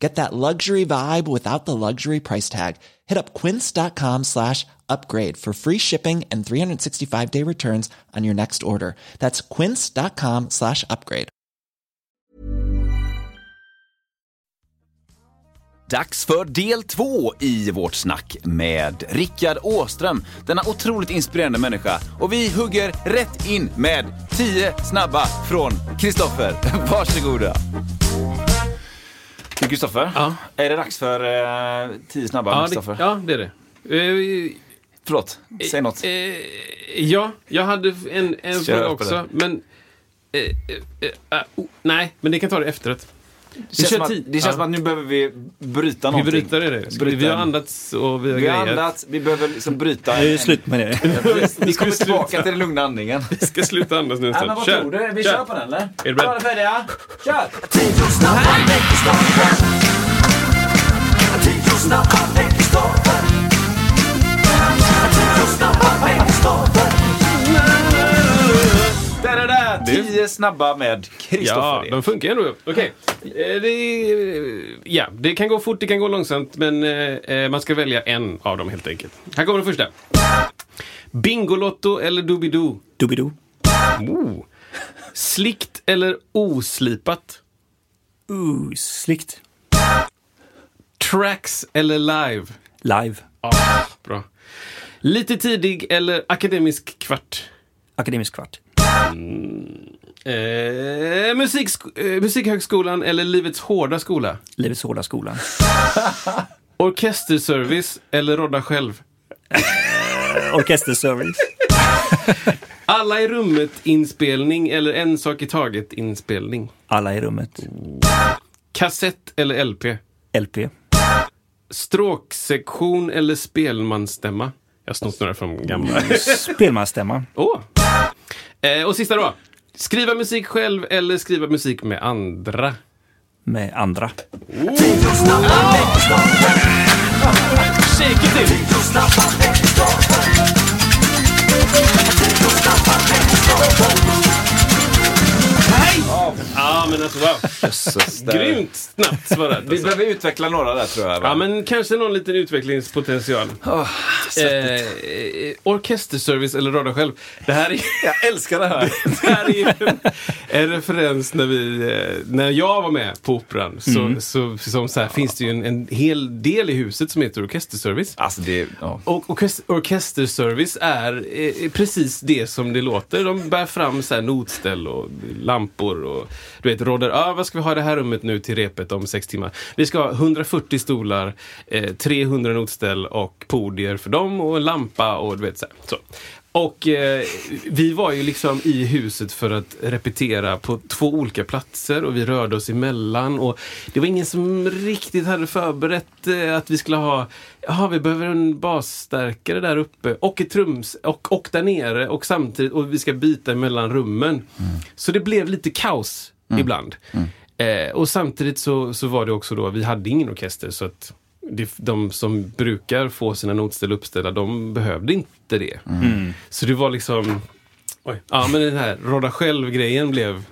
Get that luxury vibe without the luxury price tag. Hit up quince.com slash upgrade for free shipping and 365 day returns on your next order. That's quince.com slash upgrade. Dags för del två i vårt snack med Rickard Åström, denna otroligt inspirerande människa. Och vi hugger rätt in med 10 snabba från Kristoffer. Varsågoda. Kristoffer, Ja. är det dags för 10 snabba med Ja, det, ja, det är det. Eh, Förlåt, säg något. eh, ja, jag hade en, en fråga också, det. men... Eh, eh, eh, oh, nej, men det kan ta det efteråt. Det känns, kör som att, det känns Ja. som att nu behöver vi bryta Vi någonting. bryter det. det. Bryta Vi har andats och vi har Vi har grejat. andats, vi behöver liksom bryta. Det är ju slut med det. Vi kommer sluta. tillbaka till den lugna andningen. Vi ska sluta andas nu en stund. vad tror du? Vi kör på den eller? Är du beredd? Alla färdiga? Kör! Där, där, där. Tio snabba med Kristoffer. Ja, de funkar ändå. Okej. Eh, det- Ja, det kan gå fort, det kan gå långsamt, men eh, eh, man ska välja en av dem helt enkelt. Här kommer den första. Bingolotto eller Doobidoo? Doobidoo. Oh. Slickt eller oslipat? Uh, slickt. Tracks eller live? Live. Ah, bra. Lite tidig eller akademisk kvart? Akademisk kvart. Eh, musiksk- eh, musikhögskolan eller Livets hårda skola? Livets hårda skolan. Orkesterservice eller rodda själv? Orkesterservice. Alla i rummet inspelning eller en sak i taget inspelning? Alla i rummet. Kassett eller LP? LP. Stråksektion eller spelmansstämma? Jag har snott några från gamla. Spelmansstämma. Åh! Eh, och sista då. Skriva musik själv eller skriva musik med andra? Med andra. Shake it men alltså wow. Jösses, där. Grymt snabbt svarat. Vi Alltså. behöver utveckla några där tror jag. va? Ja, men kanske någon liten utvecklingspotential. Åh, Eh, orkesterservice eller rada själv. Det här är, jag älskar det här. det här är ju en, en referens när vi, eh, när jag var med på Operan. Så, så, som så här, finns det ju en, en hel del i huset som heter orkesterservice. Alltså det, ja. Och orkes- orkesterservice är eh, precis det som det låter. De bär fram så här notställ och lampor och du vet, råder ah, vad ska vi ha i det här rummet nu till repet om sex timmar? Vi ska ha 140 stolar, eh, 300 notställ och podier för dem och en lampa och du vet så. Här. så. Och eh, vi var ju liksom i huset för att repetera på två olika platser och vi rörde oss emellan och det var ingen som riktigt hade förberett eh, att vi skulle ha, ja vi behöver en basstärkare där uppe och ett trums och, och där nere och samtidigt och vi ska byta mellan rummen. Så det blev lite kaos ibland. Eh, och samtidigt så, så var det också då, vi hade ingen orkester så att det, de som brukar få sina notställ uppställda, de behövde inte det. Så det var liksom, oj, ja men den här rodda själv-grejen blev,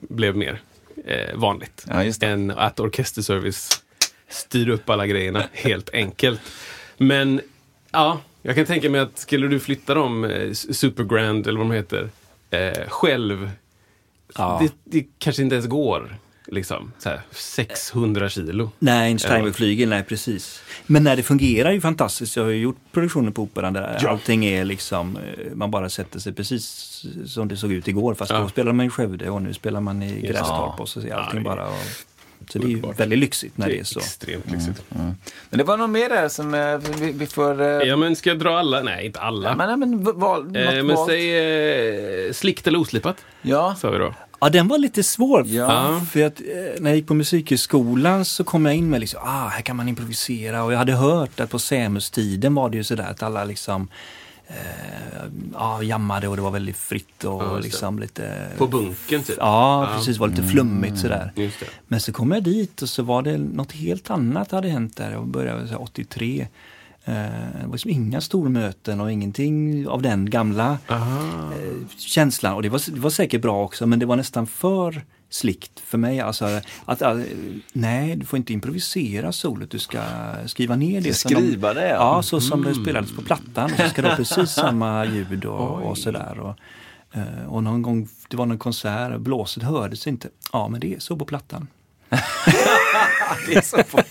blev mer eh, vanligt. Ja. Än att orkesterservice styr upp alla grejerna, helt enkelt. Men ja, jag kan tänka mig att skulle du flytta dem, eh, Supergrand eller vad de heter, eh, själv, Ja. det, det kanske inte ens går. Liksom, här, 600 kilo. Nej, en Steinway-flygel, nej precis. Men när det fungerar ju fantastiskt. Jag har ju gjort produktioner på Operan där Ja. allting är liksom, eh, man bara sätter sig precis som det såg ut igår. Fast Ja. då spelade man i Skövde och nu spelar man i Grästorp Ja. och så ser allting bara... Och, så det är ju väldigt lyxigt när Det det är är så. extremt lyxigt. Men det var något mer där som eh, vi, vi får... eh, Ja, men ska jag dra alla? Nej, inte alla. Men, nej, men val, något eh, men säg eh, slickt eller oslipat, Ja. sa vi då. Ja, den var lite svår. Ja. För att, eh, när jag gick på musikhögskolan så kom jag in med liksom, ah, här kan man improvisera och jag hade hört att på Sämustiden var det ju sådär att alla liksom ja, jammade och det var väldigt fritt och Ja, liksom lite... På bunken typ? Ja, Ja. precis. var lite flummigt sådär. Just det. Men så kom jag dit och så var det något helt annat hade hänt där. Jag började så här 83. Eh, Det var liksom inga stormöten och ingenting av den gamla eh, känslan. Och det var, det var säkert bra också men det var nästan för slikt för mig. Alltså, att, att, nej, du får inte improvisera solot. Du ska skriva ner det. de- Skriva det, ja. Ja, så som det spelades på plattan. Så ska det ha precis samma ljud och, och sådär. Och, eh, och någon gång, det var någon konsert, och blåset hördes inte. Ja, men det är så på plattan. Det är så på.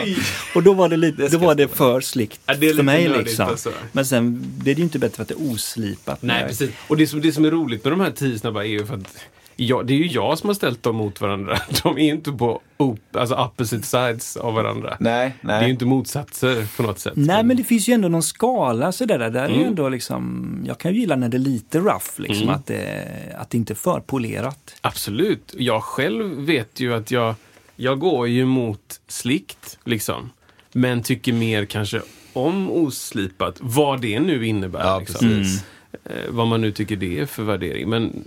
Oj! Och då var det, lite, Det då var det för slikt Ja, det är för mig. Liksom. alltså. Men sen blev det ju inte bättre för att det är oslipat. Nej, precis. Och det som, det som är roligt med de här tio snabba är ju för att ja, det är ju jag som har ställt dem mot varandra. De är ju inte på op, alltså opposite sides av varandra. Nej, Det är ju nej. inte motsatser på något sätt. Nej, men det finns ju ändå någon skala sådär. Där, där är Mm. ju ändå liksom, jag kan ju gilla när det är lite rough, liksom, Mm. att, det, att det inte är för polerat. Absolut. Jag själv vet ju att jag, jag går ju mot slikt, liksom. Men tycker mer kanske om oslipat, vad det nu innebär. Ja, liksom. precis. Eh, vad man nu tycker det är för värdering. Men,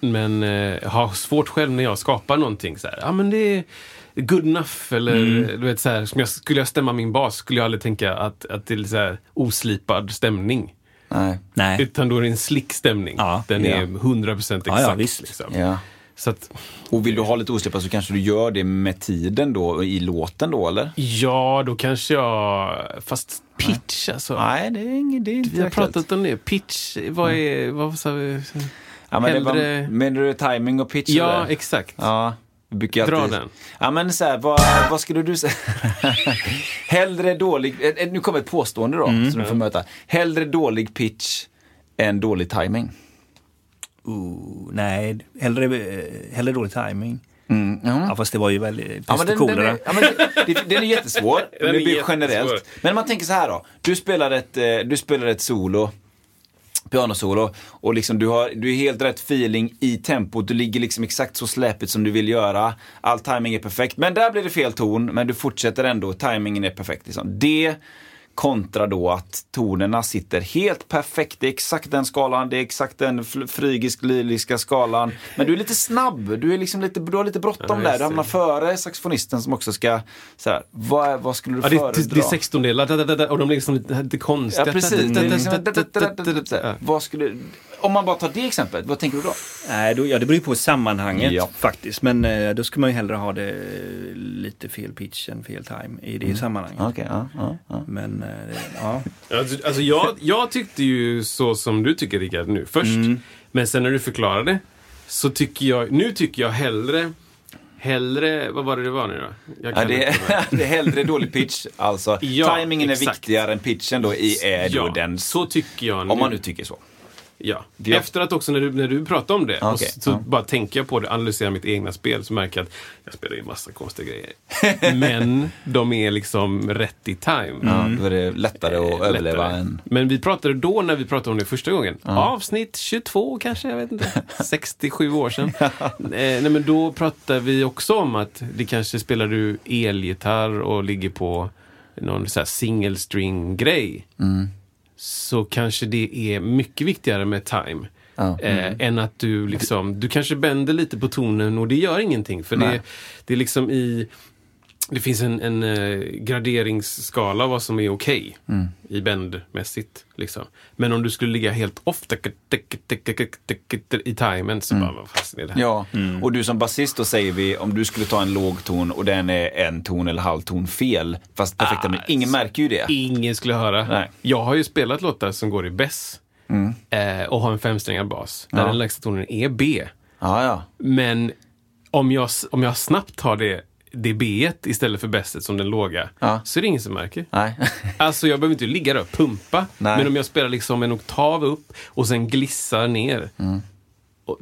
men eh, har svårt själv när jag skapar någonting så här. Ja, men det är good enough. Eller du vet så här, som jag, skulle jag stämma min bas skulle jag aldrig tänka att, att det är så här oslipad stämning. nej. Nej. Utan då är det en slick stämning. Ja, Den ja. är 100% exakt. Ja, ja. Liksom. Så att, Och vill du ha lite oslipat så kanske du gör det med tiden då, i låten då eller? Ja, då kanske jag... Fast pitch alltså. Nej, det är inget, det är inte Vi har aktuellt. pratat om det. Pitch, vad är... Vad sa vi? Ja, men det hellre- var, Menar du timing och pitch? Ja, eller? exakt. Ja, brukar Dra alltid... den. Ja, men så här, vad, vad skulle du säga? Hellre dålig... eh, Nu kommer ett påstående då, Mm. som du får möta. Hellre dålig pitch än dålig timing. Ooh, nej, hellre, eh, hellre dålig timing. Mm. Ja. Ja, fast det var ju väldigt Ja, den, den, är, ja, men det, det, den är jättesvår. Den är det blir jättesvår. generellt. Men man tänker så här då. Du spelar ett, eh, du spelar ett solo. Pianosolo och liksom du har du är helt rätt feeling i tempot. Du ligger liksom exakt så släpigt som du vill göra. All timing är perfekt. Men där blir det fel ton. Men du fortsätter ändå. Timingen är perfekt. Liksom. Det kontra då att tonerna sitter helt perfekt. Det är exakt den skalan. Det är exakt den frygisk-lyriska skalan. Men du är lite snabb. Du, är liksom lite, du har lite bråttom Ja, där. Du hamnar före saxofonisten som också ska... Så här, vad, vad skulle du Ja, det, föredra? det, är sextondelar och de är liksom lite, konstiga. Ja, precis. Vad skulle, om man bara tar det exemplet, vad tänker du då? Nej, då, ja, det beror ju på sammanhanget Ja. faktiskt. Men eh, då ska man ju hellre ha det eh, lite fel pitch än fel time i det sammanhanget. Okej, ja, ja, ja. Men eh, ja. Alltså, alltså jag, jag tyckte ju så som du tycker Rickard nu först. Mm. Men sen när du förklarade så tycker jag, nu tycker jag hellre Hellre, vad var det det var nu då? Jag Ja, det, är, det är hellre dålig pitch, alltså. Ja, Timingen är viktigare än pitchen då, i är ja, den, så tycker jag nu. om man nu tycker så. Ja. Ja. Efter att också när du, när du pratar om det, Okej, och så, så ja. bara tänker jag på det, analyserar mitt egna spel, så märker jag att jag spelar ju massa konstiga grejer. Men de är liksom rätt i time. Ja, då är det lättare att Eh, överleva lättare. än... Men vi pratade då, när vi pratade om det första gången, avsnitt 22 kanske, jag vet inte, 67 år sedan. eh, nej, men då pratade vi också om att det kanske spelar du elgitarr och ligger på någon single string grej. Mm. Så kanske det är mycket viktigare med time. Ja. Eh, än att du liksom, du kanske bänder lite på tonen och det gör ingenting. För det, det är liksom i, det finns en, en eh, graderingsskala vad som är okej Mm. i bändmässigt. Liksom. Men om du skulle ligga helt off i timen så bara, vad fasen är det här? Ja, och du som basist då säger vi, om du skulle ta en låg ton och den är en ton eller halv ton fel, fast perfekta, men ingen märker ju det. Ingen skulle höra. Nej. Jag har ju spelat låtar som går i bess eh, och har en femsträngad bas. Där Ja. den lägsta tonen är B. Ja, ja. Men om jag, om jag snabbt tar det, det B istället för bästet som den låga, Ja. så är det ingen som märker. Nej. Alltså jag behöver inte ligga där och pumpa. Nej. Men om jag spelar liksom en oktav upp och sen glissar ner. Mm. Och,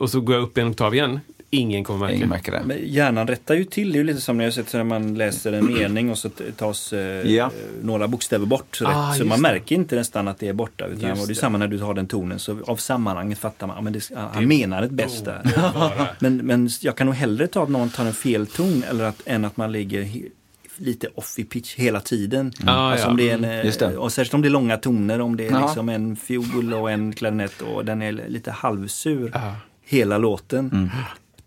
och så går jag upp en oktav igen. Ingen kommer märka. Ingen märker det. Men hjärnan rättar ju till. Det är ju lite som när jag sett när man läser en mening och så tas eh, Ja. några bokstäver bort. Så, rätt. Ah, så man det. märker inte nästan att det är borta. Utan, Just och det är det. samma när du har den tonen. Så av sammanhanget fattar man att han menar ett bäst där. Bara. Men, men jag kan nog hellre ta att någon tar en fel ton eller att, än att man ligger lite off i pitch hela tiden. Ah, alltså ja. om det är en, eh, Just det. Och särskilt om det är långa toner, om det är Ja. liksom en fiol och en klarinett och den är lite halvsur Ja. hela låten. Mm.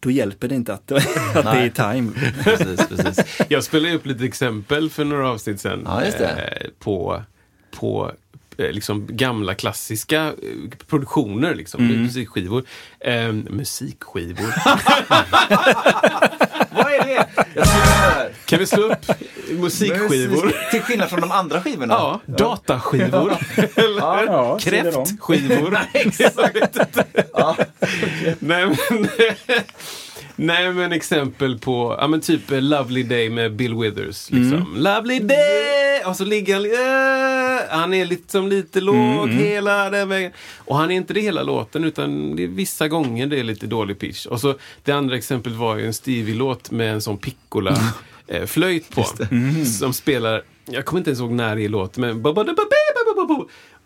Då hjälper det inte att, att det är time. Precis, precis. Jag spelade upp lite exempel för några avsnitt sedan. Ja, just det. eh, på på eh, liksom gamla klassiska eh, produktioner, liksom, Mm. musikskivor. Eh, musikskivor. Vad är det? kan vi slå upp musikskivor? Till skillnad från de andra skivorna. Ja, dataskivor. Eller Ja, de. kräftskivor. Ja. Nej, men, nej men exempel på, ja men typ eh, Lovely Day med Bill Withers. Liksom. Lovely Day! Och så ligger han, eh, han är liksom lite låg hela den vägen. Och han är inte det hela låten utan det är vissa gånger det är lite dålig pitch. Och så det andra exemplet var ju en Stevie-låt med en sån piccola eh, flöjt på. Som spelar, jag kommer inte ens ihåg när det är låt, men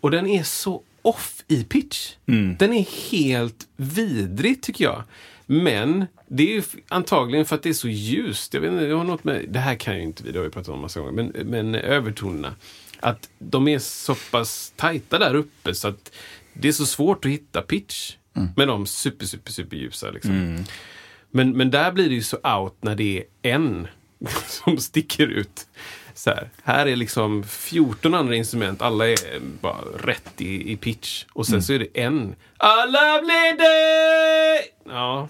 och den är så off i pitch. Den är helt vidrig tycker jag. Men det är antagligen för att det är så ljust. Jag vet inte, jag har något med, det här kan ju inte vi, det har vi pratat om massa gånger, men, men övertonerna. Att de är så pass tajta där uppe så att det är så svårt att hitta pitch med de super, super, super ljusa. Liksom. Men, men där blir det ju så out när det är en som sticker ut. Så här, här är liksom 14 andra instrument, alla är bara rätt i, i pitch. Och sen så är det en. A lovely day! Ja,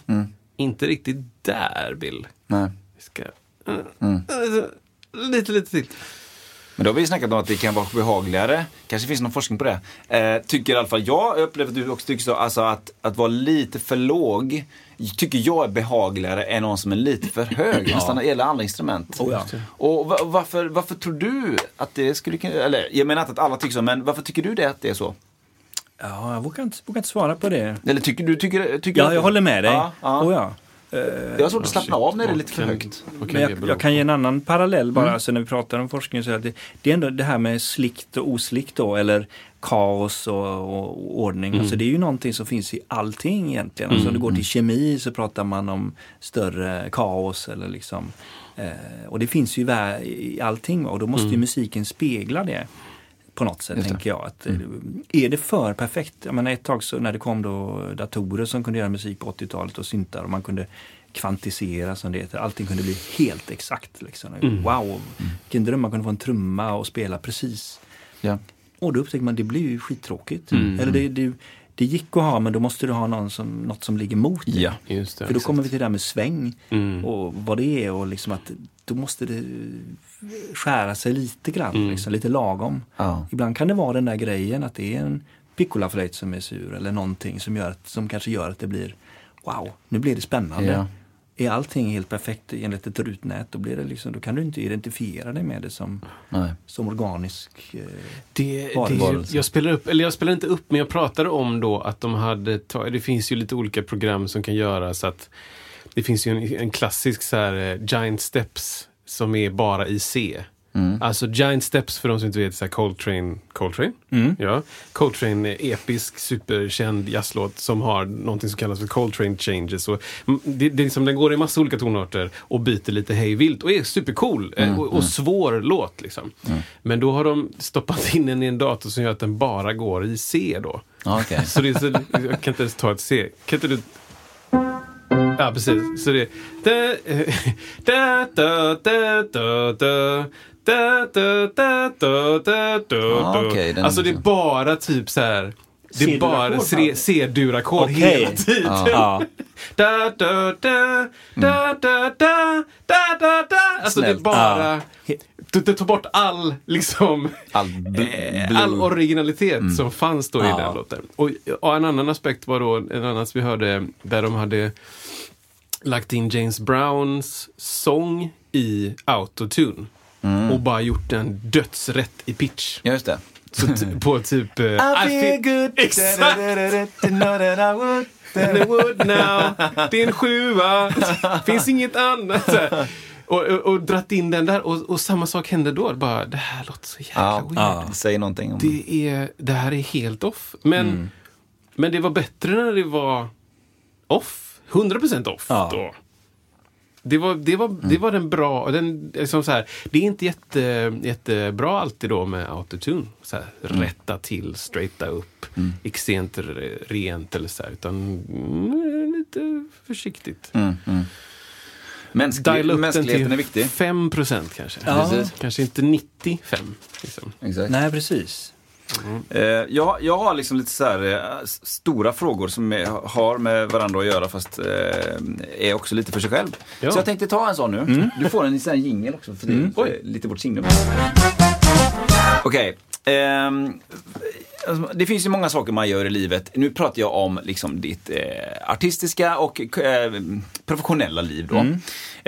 inte riktigt där Bill. Nej. Vi ska... Lite, lite till. Men då har vi snackat om att det kan vara behagligare. Kanske finns någon forskning på det. Eh, tycker i alla fall jag, jag upplever att du också tycker så, alltså att, att vara lite för låg tycker jag är behagligare än någon som är lite för hög. Nästan när det gäller andra instrument. Oh ja. Och va- varför, varför tror du att det skulle kunna, eller jag menar inte att alla tycker så, men varför tycker du det att det är så? Ja, jag vågar inte, vågar inte svara på det. Eller tycker du, tycker, tycker Ja, jag håller med dig. Ja, ja. Oh, ja. Jag har svårt att slappna av när det är lite för högt. Men jag, jag kan ge en annan parallell bara, alltså när vi pratar om forskning. Så är det, det är ändå det här med slikt och oslikt då, eller kaos och, och ordning. Alltså det är ju någonting som finns i allting egentligen. Alltså om du går till kemi så pratar man om större kaos eller liksom eh, och det finns ju i allting och då måste ju musiken spegla det på något sätt, Just tänker jag. Att, eh, Är det för perfekt? Jag menar, ett tag så när det kom då datorer som kunde göra musik på 80-talet och syntar och man kunde kvantisera som det heter. Allting kunde bli helt exakt. Liksom. Wow, vilken dröm man kunde få en trumma och spela precis. Ja. Och då upptäcker man att det blir ju skittråkigt. Eller det, det, det gick att ha men då måste du ha någon som, något som ligger mot det. Ja. Just det. För då kommer vi till det där med sväng Mm. och vad det är och liksom att då måste det skära sig lite grann, Mm. liksom, lite lagom. Ja. Ibland kan det vara den där grejen att det är en piccolaflöjt som är sur eller någonting som, gör att, som kanske gör att det blir wow, nu blir det spännande. Ja. Är allting helt perfekt enligt ett rutnät då, blir det liksom, då kan du inte identifiera dig med det som, Nej. som organisk. Eh, Det, det, jag spelar upp, eller jag spelar inte upp, men jag pratade om då att de hade det finns ju lite olika program som kan göra så att det finns ju en, en klassisk så här eh, Giant Steps som är bara i C. Alltså Giant Steps för de som inte vet, så här Coltrane, Coltrane? Ja. Coltrane är episk, superkänd jazzlåt som har någonting som kallas för Coltrane Changes. Och mm, det, det liksom, den går i massa olika tonarter och byter lite hej vilt och är supercool eh, och, och svår låt. Liksom. Men då har de stoppat in den i en dator som gör att den bara går i C då. Okej. Så det är så, jag kan inte ens ta ett C. Kan inte du... Ja, precis. Så det är... Da, da, da, da, da, da. Da, da, da, da, da, da, Ah, okej, den alltså det är liksom- bara typ så här... Det är bara C- C-dur-ackord hela tiden. ja. Da, da, da, da, da, da, da, da, da. Alltså det är Snällt. bara... Ja. Du, du tar bort all, liksom, All bl- eh, blue. all originalitet som fanns då i den låten. Och, och en annan aspekt var då, en annan som vi hörde, där de hade lagt in James Browns sång i autotune. Och bara gjort den dödsrätt i pitch. Ja, just det. Så på typ... eh, I feel- Exakt! And it would now. Det är en sjua. Finns inget annat. Och, och, och dratt in den där. Och, och samma sak hände då. Bara, det här låter så jäkla Ja, weird. ja. Säg någonting om Det, är, det här är helt off. Men, men det var bättre när det var off. 100% off Ja. då. Det var, det var, det var den bra, den, liksom så här, det är inte jätte, jättebra alltid då med autotune. Så här, Rätta till, straighta upp, extremt re- rent eller så här, utan mm, lite försiktigt. Mm, mm. Mänsklig, Dial upp den mänskligheten till är viktig. 5 procent kanske. Ja. Precis. Kanske inte 95. Liksom. Exakt. Nej, precis. Eh, jag, jag har liksom lite så här, eh, stora frågor som är, har med varandra att göra fast eh, är också lite för sig själv. Ja. Så jag tänkte ta en sån nu. Du får en sån jingel också för det är lite, lite vårt signum. Okej. ehm, alltså, det finns ju många saker man gör i livet. Nu pratar jag om liksom ditt eh, artistiska och eh, professionella liv. Då.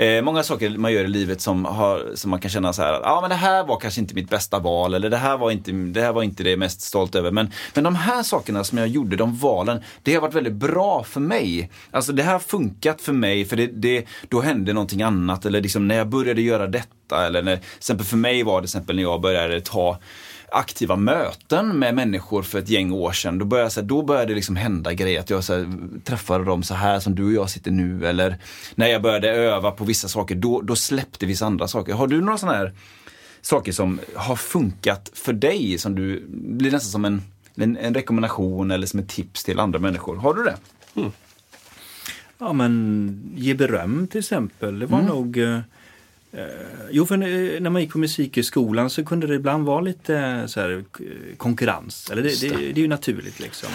Eh, många saker man gör i livet som, har, som man kan känna så här, ja ah, men det här var kanske inte mitt bästa val eller det här var inte det, här var inte det mest stolt över. Men, men de här sakerna som jag gjorde, de valen, det har varit väldigt bra för mig. Alltså det här har funkat för mig för det, det, då hände någonting annat eller liksom när jag började göra detta eller när, till exempel för mig var det till exempel när jag började ta aktiva möten med människor för ett gäng år sedan. Då började, så här, då började det liksom hända grejer. Att jag så här, träffade dem så här som du och jag sitter nu. Eller när jag började öva på vissa saker, då, då släppte vissa andra saker. Har du några sådana här saker som har funkat för dig? Som du blir nästan som en, en, en rekommendation eller som ett tips till andra människor. Har du det? Ja men ge beröm till exempel. Det var Mm. nog eh, Jo, för eh, när man gick på musikhögskolan så kunde det ibland vara lite eh, så här, konkurrens. Eller det, det. det är ju naturligt liksom.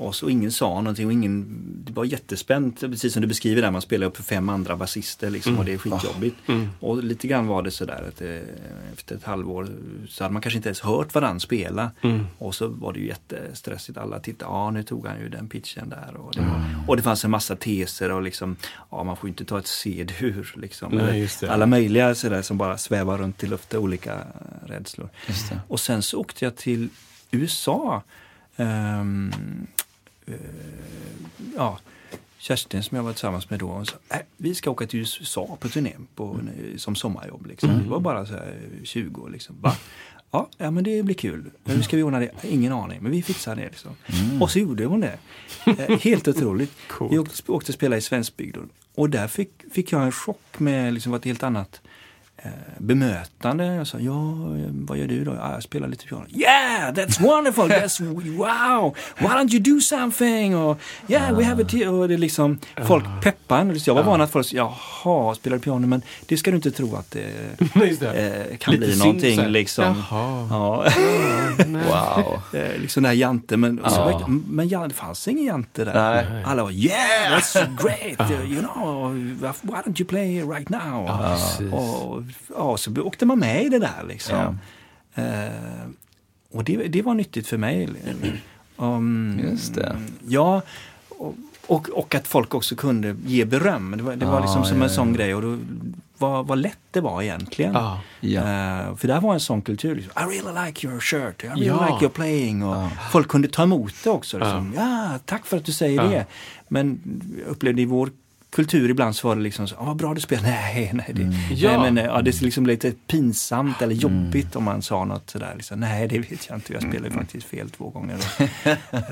Och så ingen sa någonting och ingen, det var jättespänt, precis som du beskriver där, man spelar upp för fem andra basister liksom, och det är skitjobbigt. Och lite grann var det sådär att eh, efter ett halvår så hade man kanske inte ens hört varandra spela. Och så var det ju jättestressigt, alla tittade, ja nu tog han ju den pitchen där. Och det, var, och det fanns en massa teser och liksom, ja man får ju inte ta ett C-dur liksom. Nej, det. Alla möjliga sådär som bara svävar runt i luften, olika rädslor. Det. Och sen så åkte jag till USA. Eh, ja, Kerstin som jag var tillsammans med då, hon sa, äh, vi ska åka till USA på turné på, som sommarjobb. Liksom. Det var bara så här 20 liksom. Va? Ja, ja, men det blir kul. Men hur ska vi ordna det? Ingen aning, men vi fixar det. Liksom. Och så gjorde hon det. Eh, helt otroligt. Vi åkte, åkte och spelade i Svenskbygden. Och där fick, fick jag en chock med liksom ett helt annat eh, bemötande. Jag sa, ja, eh, vad gör du då? Ja, jag spelar lite piano. Yeah, that's wonderful! That's, wow! Why don't you do something? Och, yeah, we have a tea. Och det liksom, folk peppar en. Jag var van att folk sa, jaha, spelar du piano? Men det ska du inte tro att det Just det. eh, kan Lite bli någonting. så. Liksom. Jaha. Ja. Wow. Eh, liksom den här Jante, men, så Ja. verkar- men det fanns ingen Jante där. Nej. Alla var yeah, that's great, you know, why don't you play right now? precis. och, ja, så åkte man med i det där liksom. Eh, och det, det var nyttigt för mig. Um, Just det. Ja, och, och, och att folk också kunde ge beröm. Det var, det var Ah, liksom som ja, en ja. sån grej och då, vad, vad lätt det var egentligen. Ja. Ja. Eh, för där var en sån kultur. Liksom, I really like your shirt, I really Ja. like your playing. Och Folk kunde ta emot det också. Liksom. Ja. tack för att du säger Ja. det. Men jag upplevde i vår kultur ibland så var det liksom så, ah, vad bra du spelar. Nej, nej, det, Ja. nej men, eh, ja, det är liksom lite pinsamt eller jobbigt om man sa något sådär. Liksom, nej, det vet jag inte. Jag spelar ju faktiskt fel två gånger. eh,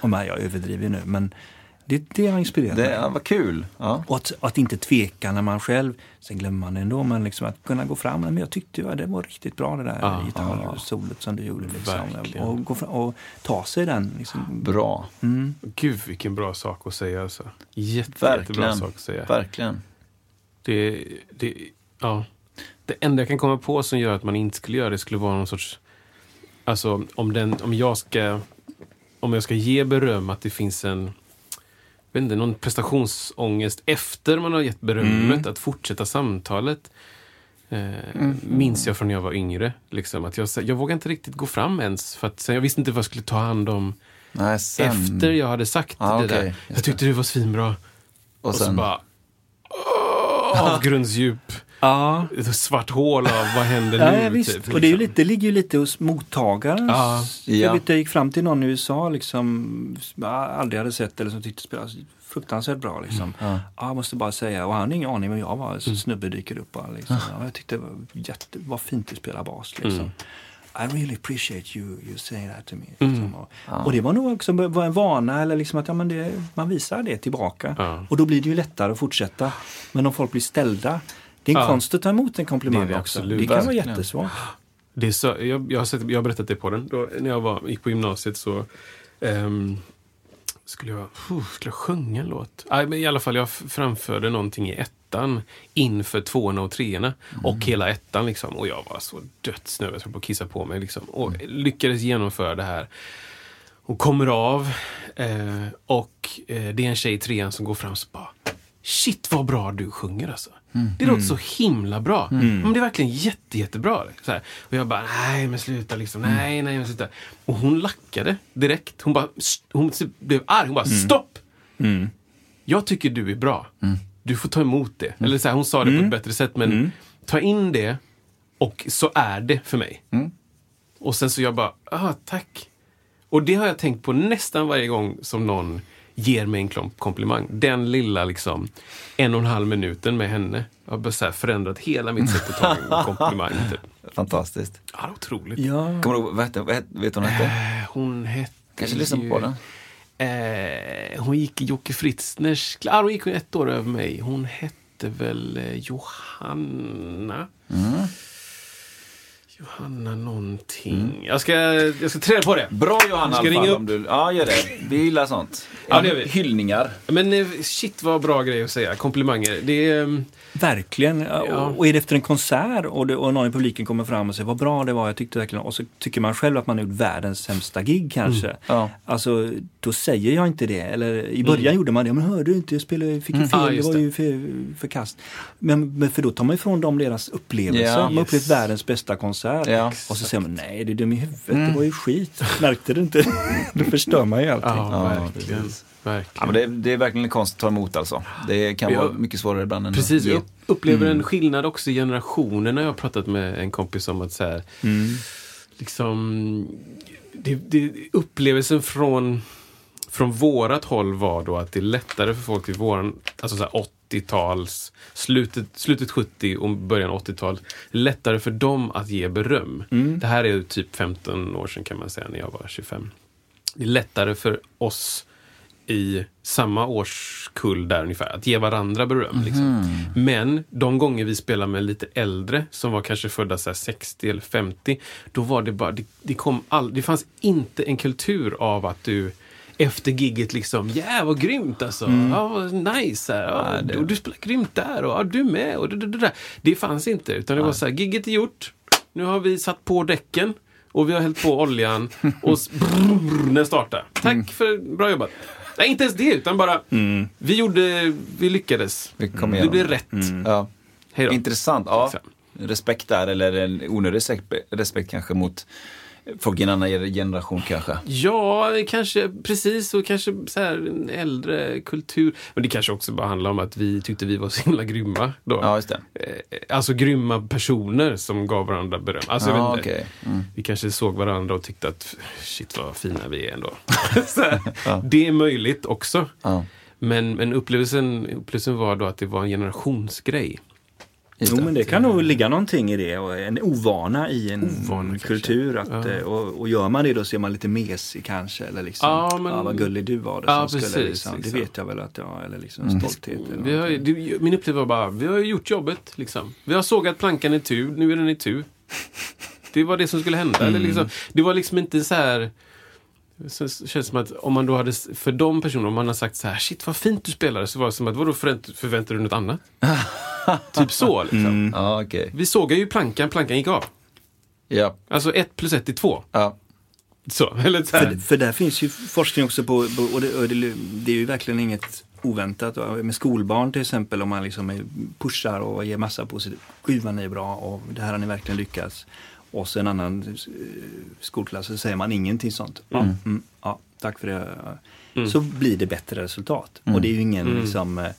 och men jag överdriver nu, men det, det har inspirerat Det mig. ja, vad kul. Ja. Och att, att inte tveka när man själv, sen glömmer man det ändå, men liksom att kunna gå fram. Men jag tyckte ju att det var riktigt bra det där Ja, gitarrsolet som du gjorde. Liksom. Och, gå fram, och ta sig den. Liksom. Bra. Mm. Gud vilken bra sak att säga alltså. Jätte, jättebra Verkligen. sak att säga. Verkligen. Det, det, ja. det enda jag kan komma på som gör att man inte skulle göra det skulle vara någon sorts... Alltså om, den, om, jag, ska, om jag ska ge beröm att det finns en vet inte, någon prestationsångest efter man har gett berömmet, att fortsätta samtalet. Eh, Minns jag från när jag var yngre. Liksom, att jag, jag vågade inte riktigt gå fram ens. För att, jag visste inte vad jag skulle ta hand om Nej, sen. efter jag hade sagt Ah, det okej, där. Jag tyckte det var svinbra. och Och så sen. bara... Åh, avgrundsdjup. Ja, svart hål av vad händer ja, nu? ja visst. typ, och det, är ju liksom. lite, det ligger ju lite hos mottagaren. Ja. Ja. Jag, vet, jag gick fram till någon i USA liksom, som jag aldrig hade sett eller som tyckte spelade fruktansvärt bra. Liksom. Ja. Ja, jag måste bara säga, och han hade ingen aning vem jag var. Mm. Så snubbe dyker upp bara. Liksom. Ja, jag tyckte det var, jätte, vad fint du spelar bas. Liksom. Mm. I really appreciate you, you saying that to me. Liksom. Och, och det var nog också var en vana, eller liksom att ja, men det, man visar det tillbaka. Ja. Och då blir det ju lättare att fortsätta. Men om folk blir ställda, det är en Ja. konst att ta emot en komplimang Det också. absolut. Det kan vara jättesvårt. Det är så, jag, jag, har sett, jag har berättat det på den. Då, när jag var, gick på gymnasiet så ehm, skulle, jag, uh, skulle jag sjunga en låt. Nej, men I alla fall, jag framförde någonting i ettan inför tvåorna och treorna. Och hela ettan liksom. Och jag var så dödsnödig, jag på att kissa på mig. Liksom. Och lyckades genomföra det här. Och kommer av. Eh, och eh, det är en tjej i trean som går fram och bara Shit vad bra du sjunger alltså. Det låter så himla bra. Men det är verkligen jätte, jättebra. Så här. Och jag bara, nej men sluta liksom. Nej, nej men sluta. Och hon lackade direkt. Hon bara, hon typ blev arg. Hon bara, stopp! Jag tycker du är bra. Du får ta emot det. Eller så här, hon sa det på ett bättre sätt, men ta in det och så är det för mig. Och sen så jag bara, ah, tack. Och det har jag tänkt på nästan varje gång som någon ger mig en komplimang. Den lilla liksom en och en halv minuten med henne har bara så här förändrat hela mitt sätt att ta en komplimang. Typ. Fantastiskt. Ja, otroligt. Ja. Kommer du vad hette, vad hette, vet hon hette? Eh, Hon hette Kanske lyssna på den? Eh, hon gick i Jocke Fritzners... Ah, hon gick ett år över mig. Hon hette väl eh, Johanna? Mm. Johanna någonting. Jag, ska, jag ska träna på det. Bra Johanna Ska ringa upp? om du... Ja, gör det. Vi gillar sånt. Ja, det gör vi. Hyllningar. Men eh, shit vad bra grej att säga. Komplimanger. Det är... ehm, Verkligen. Ja. Och, och är det efter en konsert och, det, och någon i publiken kommer fram och säger vad bra det var, jag tyckte verkligen Och så tycker man själv att man har gjort världens sämsta gig kanske. Ja. Alltså, då säger jag inte det. Eller i början gjorde man det, men hörde du inte, jag spelade, fick ju fel, Ja, det var det. ju för, förkast. Men, men för då tar man ifrån dem deras upplevelse. Ja. Man har upplevt världens bästa konsert. Ja. Och så säger man, nej det är dum i huvudet, det var ju skit. Märkte du inte? då förstör man ju allting. Ja, Ja, verkligen. verkligen. Ja, men det, det är verkligen en konst att ta emot alltså. Det kan Ja. vara mycket svårare ibland än Precis, jag upplever en skillnad också i generationer när jag har pratat med en kompis om att så här, liksom, det, det, upplevelsen från, från vårat håll var då att det är lättare för folk i våran, alltså så här 80-tals, slutet, slutet 70 och början 80-tal, lättare för dem att ge beröm. Det här är typ 15 år sedan kan man säga, när jag var 25. Det är lättare för oss i samma årskull där ungefär, att ge varandra beröm. Liksom. Men de gånger vi spelar med lite äldre, som var kanske födda så här 60 eller 50, då var det bara, det, det kom all, det fanns inte en kultur av att du efter gigget liksom, ja vad grymt alltså, ja vad nice, här. Ja, det- och du spelar grymt där och ja, du med och det, det, det, det fanns inte, utan det var så här, gigget är gjort, nu har vi satt på däcken och vi har hällt på oljan och brr, brr, när startar. Tack för bra jobbat. Nej, inte ens det, utan bara vi gjorde, vi lyckades. Vi kom det igenom blev det. rätt. Ja. Hej då. Intressant. Ja. Respekt där, eller en onödig respe- respekt kanske mot folk i en annan generation kanske. Ja, kanske precis och kanske så här en äldre kultur. Men det kanske också bara handlar om att vi tyckte vi var så himla grymma då. Ja, just det. Eh, Alltså grymma personer som gav varandra beröm. Alltså, jag Ja, vet inte. okej. Mm. Vi kanske såg varandra och tyckte att shit vad fina vi är ändå. här, Det är möjligt också. Ja, Men, men upplevelsen, upplevelsen var då att det var en generationsgrej. Just Jo, det. men det kan nog ligga någonting i det. Och en ovana i en Ovana kultur. Att, Ja. eh, och, och gör man det då så är man lite mesig kanske. Eller liksom, Ja, men- ja, vad gullig du var. Det, Ja, som skulle, precis, liksom, liksom. Det vet jag väl att jag eller liksom Mm. stolthet. Eller Vi har, det, min upplevelse var bara, vi har ju gjort jobbet. Liksom. Vi har sågat plankan i tu, nu är den i tu. Det var det som skulle hända. Eller liksom, det var liksom inte så här... Så så känns det som att om man då hade, för de personerna, om man har sagt så här, shit vad fint du spelade, så var det som att, vadå förvänt, förväntar du något annat? typ så liksom. Ja, okej. Vi sågade ju plankan, plankan gick av. Ja, Alltså ett plus ett är två. ja. Så, eller så här. För, för där finns ju forskning också på, på och, det, och det, det är ju verkligen inget oväntat. Med skolbarn till exempel om man liksom pushar och ger massa positivt. Gud vad ni är bra och det här har ni verkligen lyckats. Och så en annan eh, skolklass så säger man ingenting sånt. Ja, mm, ja, tack för det. Så blir det bättre resultat. Och det är ju ingen Mm. liksom, eh,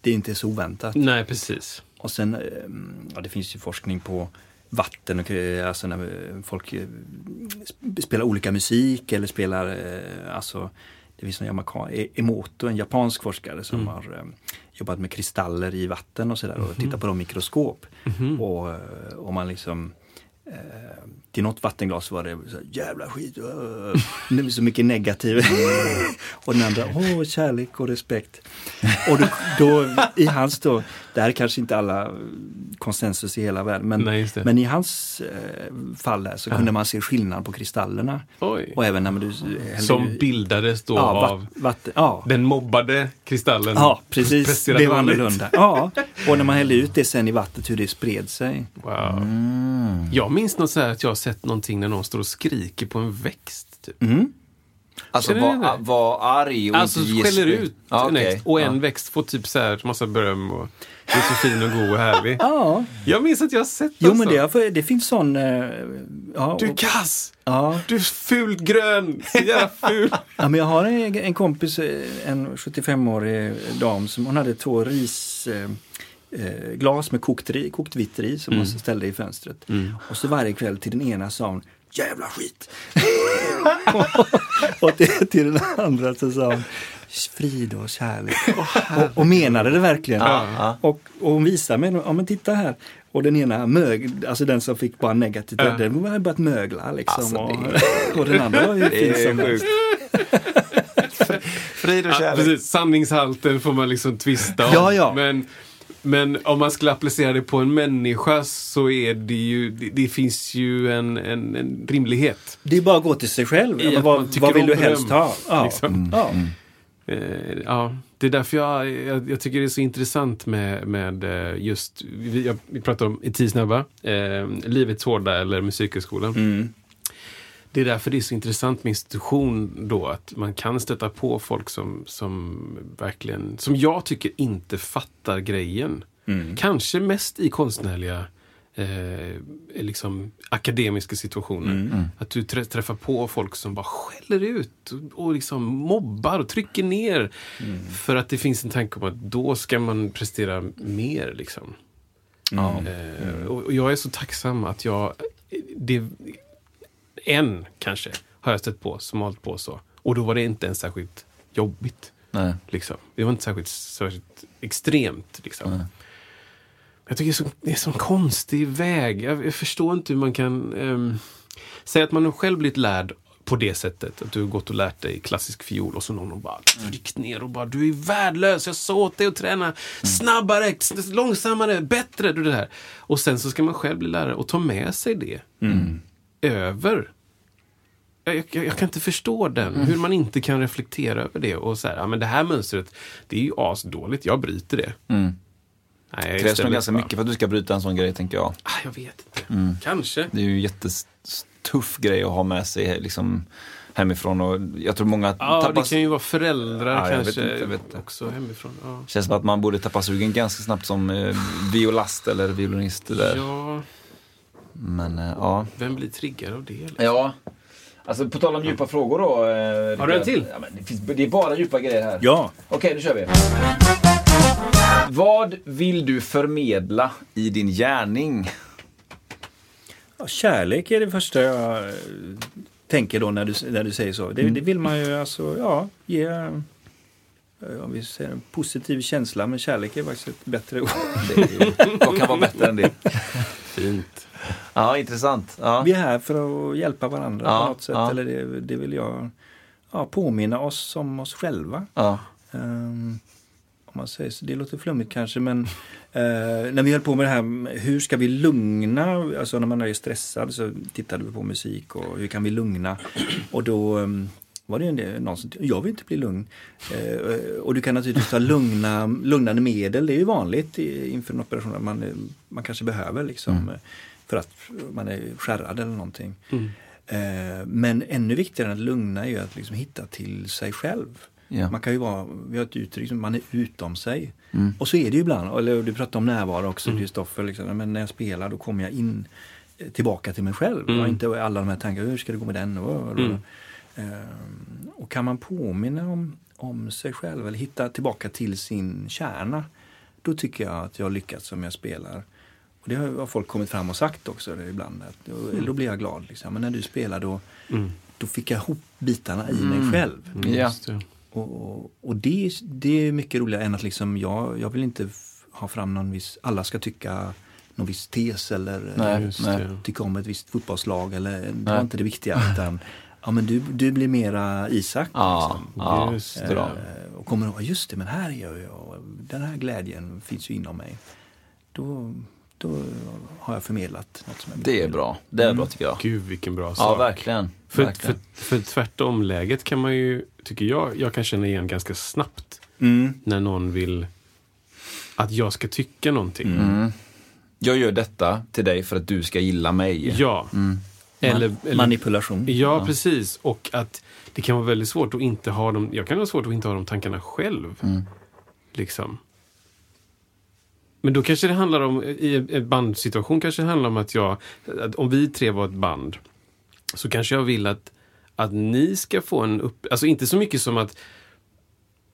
det är inte så oväntat. Nej, precis. Och sen, eh, ja det finns ju forskning på vatten och alltså när folk sp- spelar olika musik eller spelar, alltså det finns en Yamaka, E- Emoto, en japansk forskare som har eh, jobbat med kristaller i vatten och sådär och tittat på dem i mikroskop. Och, eh, och man liksom eh, till något vattenglas var det så här, jävla skit, uh, det så mycket negativt. och den andra, åh kärlek och respekt. Och då, då, i hans då, det här är kanske inte alla konsensus i hela världen, men, Nej, men i hans eh, fall där så kunde man se skillnad på kristallerna. Oj. Och även när du hällde Som i- bildades då ja, av vatt, vatten, ja. den mobbade kristallen. Ja, precis. Det var annorlunda. Ja, och när man hällde ut det sen i vattnet, hur det spred sig. Wow. Mm. Jag minns något så här att jag sett någonting när någon står och skriker på en växt. Typ. Mm. Alltså var, var arg och Alltså inte skäller ut Ja, en okej. växt. Och en Ja. växt får typ så här massa beröm och det är så fin och god och härlig. Ja, Jag minns att jag har sett jo alltså. men det, det finns sån... eh, Ja, Du är kass! ja. Du är fult grön! Så jävla ful! ja, men jag har en, en kompis, eh, en 75-årig dam, som hon hade två ris... Eh, eh, glas med kokt, ri, kokt vitt ris som hon ställde i fönstret. Och så varje kväll till den ena sa hon Jävla skit! och till, till den andra så sa hon Frid och kärlek. och, och menade det verkligen. ja. Och, och hon visade mig, ja men titta här. Och den ena mög, alltså den som fick bara negativt, Ja. den hade börjat mögla liksom. Alltså, och, och den andra var ju Det fin som sjukt. Frid och Ja, kärlek. precis. Sanningshalten får man liksom tvista om. Ja, ja. Men, men om man skulle applicera det på en människa så är det ju, det, det finns ju en, en, en rimlighet. Det är bara att gå till sig själv. Ja, vad, vad vill du helst ha? Ja. liksom. Ja. Eh, ja, det är därför jag, jag, jag tycker det är så intressant med, med eh, just, vi, jag, vi pratar om i tio snabba, eh, Livets Hårda eller Musikhögskolan. Mm. Det är därför det är så intressant med institution då, att man kan stöta på folk som, som verkligen, som jag tycker inte fattar grejen. Mm. Kanske mest i konstnärliga eh, liksom akademiska situationer. Mm. Att du trä- träffar på folk som bara skäller ut och, och liksom mobbar och trycker ner. Mm. För att det finns en tanke om att då ska man prestera mer. Liksom. Eh, och, och jag är så tacksam att jag... Det, en kanske har jag stött på som har hållit på så. Och då var det inte ens särskilt jobbigt. Nej. Liksom. Det var inte särskilt, särskilt extremt. Liksom. Nej. Jag tycker det är, så, det är en sån konstig väg. Jag, jag förstår inte hur man kan... Um, säga att man har själv blivit lärd på det sättet. Att du har gått och lärt dig klassisk fiol och så någon bara tryckt ner och bara du är värdelös. Jag sa åt dig att träna snabbare, s- långsammare, bättre. Du det här. Och sen så ska man själv bli lärare och ta med sig det över. Jag, jag, jag kan inte förstå den. Hur man inte kan reflektera över det och säga, ja men det här mönstret, det är ju asdåligt. Jag bryter det. Mm. Nej, Det krävs nog ganska mycket för att du ska bryta en sån grej, tänker jag. Ah, jag vet inte. Kanske. Det är ju en jättetuff grej att ha med sig liksom, hemifrån. Och jag tror många Ja, tappar... det kan ju vara föräldrar Ja, jag vet kanske inte, jag vet också hemifrån. Ja. känns som att man borde tappa sugen ganska snabbt som eh, violast eller violinist. Där. ja, Men eh, ja. vem blir triggad av det? liksom? Ja. Alltså på tal om djupa frågor då. Eh, Har du en till? Ja, men det, finns, det är bara djupa grejer här. Ja. Okej, nu kör vi. Vad vill du förmedla i din gärning? Ja, Kärlek är det första jag eh, tänker då när du, när du säger så. Det, det vill man ju alltså, ja, ge eh, om vi säger en positiv känsla, men kärlek är faktiskt ett bättre ord. Det är ju- Vad kan vara bättre än det? Fint. Ja, intressant. Ja. Vi är här för att hjälpa varandra Ja, på något sätt. ja. Eller det, det vill jag ja, påminna oss om oss själva. Om man säger så. Det låter flummigt kanske men eh, när vi höll på med det här hur ska vi lugna, alltså när man är stressad så tittade vi på musik och hur kan vi lugna? Och då ehm, var det ju en del, någon som jag vill inte bli lugn. Eh, och du kan naturligtvis ta lugna, lugnande medel, det är ju vanligt inför en operation att man, man kanske behöver liksom eh, för att man är skärrad eller någonting. Mm. Eh, men ännu viktigare än att lugna är ju att liksom hitta till sig själv. Ja. Man kan ju vara, vi har ett uttryck som man är utom sig. Mm. Och så är det ju ibland, eller du pratade om närvaro också Kristoffer, liksom. men när jag spelar då kommer jag in eh, tillbaka till mig själv. Mm. Och inte alla de här tankarna, hur ska det gå med den? Och, och, Mm. Ehm, och kan man påminna om, om sig själv eller hitta tillbaka till sin kärna, då tycker jag att jag har lyckats som jag spelar. Och det har folk kommit fram och sagt också det ibland. Att, då, då blir jag glad. Liksom. Men när du spelar då, Mm. då fick jag ihop bitarna i mig själv. Mm, Ja. just det. Och, och, och det, det är mycket roligare än att liksom jag, jag vill inte ha fram någon viss, alla ska tycka någon viss tes eller Nej, Just nej. det. tycka om ett visst fotbollslag. Eller, det Nej. var inte det viktiga. Utan, ja, men du, du blir mera Isak. Ja, liksom. Just bra. Eh, Och kommer ihåg, just det, men här gör jag, och den här glädjen finns ju inom mig. Då, då har jag förmedlat något som är Det är bra. Det är bra tycker jag. Gud vilken bra Ja, sak. verkligen. För, för, verkligen. för tvärtom-läget kan man ju, tycker jag, jag kan känna igen ganska snabbt Mm. när någon vill att jag ska tycka någonting. Mm. Jag gör detta till dig för att du ska gilla mig. Ja. Mm. Eller, eller, Manipulation. ja, precis. Och att det kan vara väldigt svårt att inte ha dem, jag kan ha svårt att inte ha de tankarna själv. Mm. Liksom. Men då kanske det handlar om, i en bandsituation kanske det handlar om att jag, att om vi tre var ett band, så kanske jag vill att, att ni ska få en upp... Alltså inte så mycket som att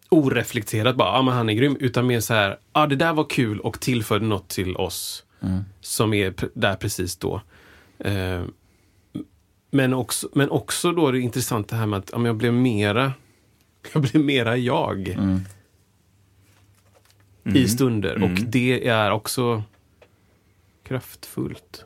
oreflekterat bara, ja ah, men han är grym, utan mer så här, ja ah, det där var kul och tillförde något till oss som är där precis då. Eh, men, också, men också då är det intressant det här med att ja, men jag blev mera, jag blev mera jag Mm. I stunder. Och det är också kraftfullt.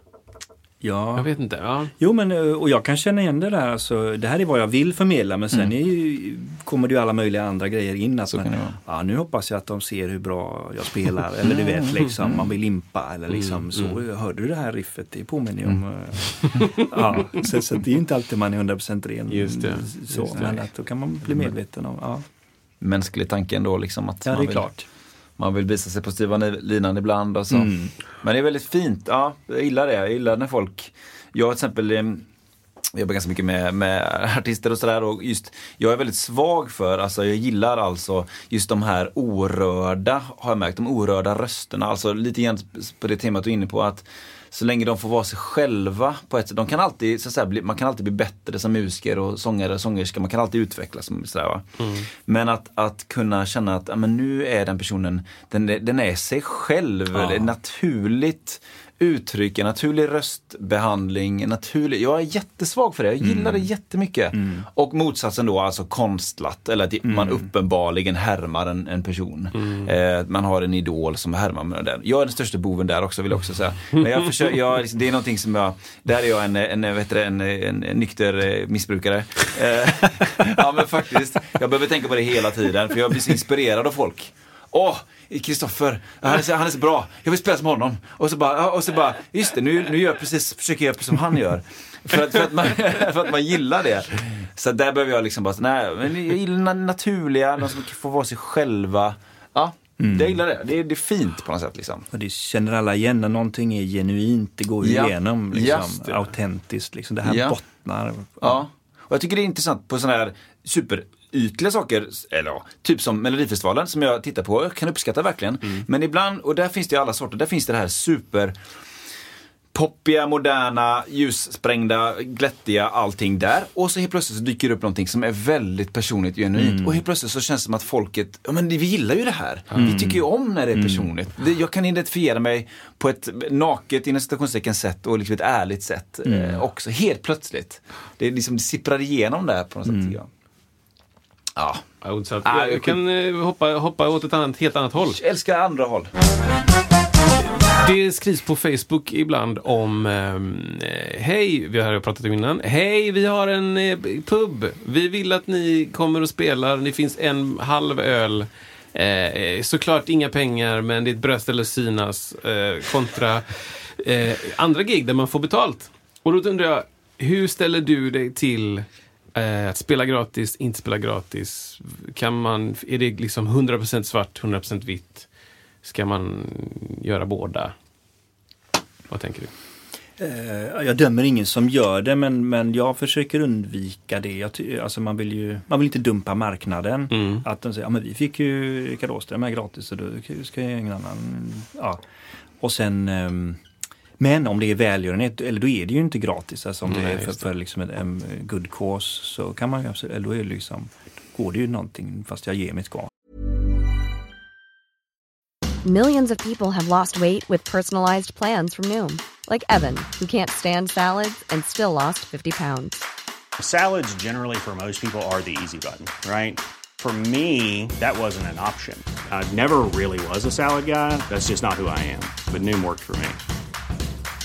Ja. Jag vet inte. Ja. Jo, men eh, och jag kan känna igen det där. Alltså, det här är vad jag vill förmedla, men sen är ju, kommer det ju alla möjliga andra grejer in. Att Så man, kan det vara. ja, nu hoppas jag att de ser hur bra jag spelar. Eller du vet, liksom, man vill limpa. Eller liksom, så, Hörde du det här riffet? Det påminner ju om... eh, ja, så, så det är ju inte alltid man är 100% ren. Just det, Så, just det. Men att då kan man bli medveten om... Ja, Mänsklig tanke ändå liksom. Att ja det är vill, klart. Man vill visa sig på styva linan ibland och så. Mm. Men det är väldigt fint. Ja, jag gillar det. Jag gillar när folk... Jag till exempel em, jag jobbar ganska mycket med, med artister och sådär och just jag är väldigt svag för, alltså jag gillar alltså just de här orörda, har jag märkt, de orörda rösterna. Alltså lite grann på det temat du är inne på att så länge de får vara sig själva på ett sätt. De kan alltid, så säga, bli, man kan alltid bli bättre som musiker och sångare och sångerska. Man kan alltid utvecklas. som Sådär, va? Men att, att kunna känna att ja, men nu är den personen, den, den är sig själv. Det är naturligt uttryck, en naturlig röstbehandling, en naturlig, jag är jättesvag för det, jag gillar det jättemycket. Och motsatsen då alltså konstlat, eller att man uppenbarligen härmar en, en person. Eh, man har en idol som härmar med den. Jag är den största boven där också vill jag också säga. Men jag försöker, jag, liksom, det är någonting som jag, där är jag en, en, vet du, en, en, en nykter eh, missbrukare. Eh, ja men faktiskt, jag behöver tänka på det hela tiden för jag blir så inspirerad av folk. Åh, Kristoffer, han, är så- han är så bra, jag vill spela som honom. Och så bara, ja, och så bara just det, nu, nu gör jag precis, försöker jag göra som han gör. För att, för, att man, för att man gillar det. Så där behöver jag liksom bara, nej, men jag gillar na- naturliga, de som får vara sig själva. Ja, jag gillar det. det. är- Det är fint på något sätt liksom. Och det känner alla igen när någonting är genuint. Det går Ja. igenom. Liksom, det. autentiskt. Liksom. Det här Ja. bottnar. Ja. Och jag tycker det är intressant på sådana här superytliga saker, eller ja, typ som Melodifestivalen som jag tittar på, jag kan uppskatta verkligen. Men ibland, och där finns det ju alla sorter, där finns det det här super poppiga, moderna, ljussprängda, glättiga, allting där. Och så helt plötsligt så dyker det upp någonting som är väldigt personligt och genuint. Och helt plötsligt så känns det som att folket, ja men vi gillar ju det här. Vi tycker ju om när det är personligt. Det, jag kan identifiera mig på ett naket, inom citationstecken, sätt och liksom ett ärligt sätt eh, också. Helt plötsligt. Det, är liksom, det sipprar igenom där på något sätt. jag. Ja, Ja, Oddsat. Ah, jag, jag kan eh, hoppa, hoppa åt ett annat, helt annat håll. jag älskar andra håll. Det skrivs på Facebook ibland om eh, Hej, vi har pratat om innan. Hej, vi har en eh, pub. Vi vill att ni kommer och spelar. Det finns en halv öl. Eh, såklart inga pengar, men det är ett bröst eller synas. Eh, kontra eh, andra gig där man får betalt. Och då undrar jag, hur ställer du dig till eh, att spela gratis, inte spela gratis? Kan man, är det liksom 100% svart, 100% vitt? Ska man göra båda? Vad tänker du? Eh, Jag dömer ingen som gör det men, men jag försöker undvika det. Jag, alltså man, vill ju, man vill inte dumpa marknaden. Mm. Att de säger, ja men vi fick ju Rickard Åström här gratis så då ska ju ingen annan... Ja. Och sen... ehm, men om det är välgörenhet, eller då är det ju inte gratis. Alltså om det Nej, är för, det. för liksom en, en good cause så kan man ju absolut- eller då är det liksom, då går det ju någonting fast jag ger mitt ska. Millions of people have lost weight with personalized plans from Noom, like Evan, who can't stand salads and still lost 50 pounds. Salads, generally, for most people, are the easy button, right? For me, that wasn't an option. I never really was a salad guy. That's just not who I am. But Noom worked for me.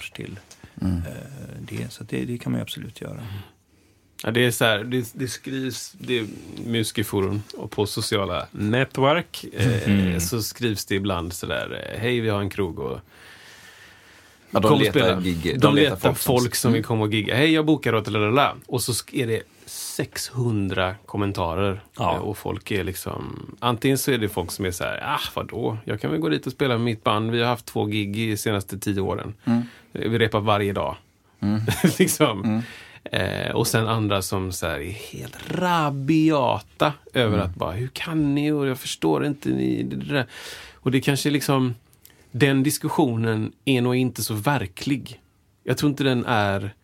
Till eh, det. Så det, det kan man ju absolut göra. Ja, det är så här, det, det skrivs, det är musikerforum och på sociala nätverk eh, så skrivs det ibland sådär, eh, hej vi har en krog och Ja, de kom letar spela. gig- de, letar, folk folk, som- vill komma och gigga. Hej, jag bokar åt lalala. Och så är det 600 kommentarer. Ja. Och folk är liksom... Antingen så är det folk som är så här, ah vadå? Jag kan väl gå dit och spela med mitt band. Vi har haft två gig i senaste tio åren. Mm. Vi repar varje dag. liksom. Eh, och sen andra som så här, är helt rabiata över Mm. att bara, hur kan ni? Och jag förstår inte ni. Det där. Och det kanske liksom, den diskussionen är nog inte så verklig. Jag tror inte den är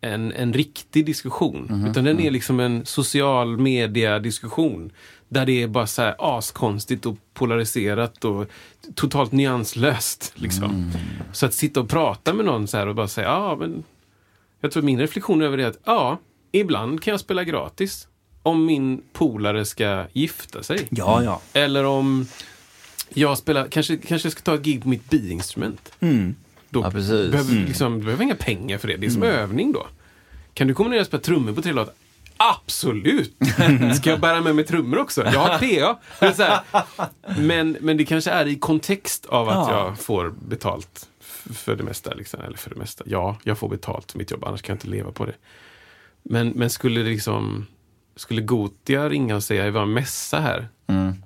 en, en riktig diskussion. Mhm. Utan den är liksom en social media-diskussion. Där det är bara så här askonstigt och polariserat och totalt nyanslöst. Liksom. Mm. Så att sitta och prata med någon så här och bara säga, ja men jag tror min reflektion över det är att ja, ibland kan jag spela gratis. Om min polare ska gifta sig. Ja, ja. Eller om jag spelar, kanske, kanske jag ska ta ett gig på mitt biinstrument. Mm. Då Ja, precis. behöver, liksom, du behöver inga pengar för det. Det är som övning då. Kan du komma ner och spela trummor på tre låtar? Absolut! Ska jag bära med mig trummor också? Jag har. Det är så här. Men, men det kanske är i kontext av att Ja. jag får betalt för det mesta. Liksom. Eller för det mesta. Ja, jag får betalt för mitt jobb, annars kan jag inte leva på det. Men, men skulle det liksom... Skulle Gotia ringa och säga, jag var en mässa här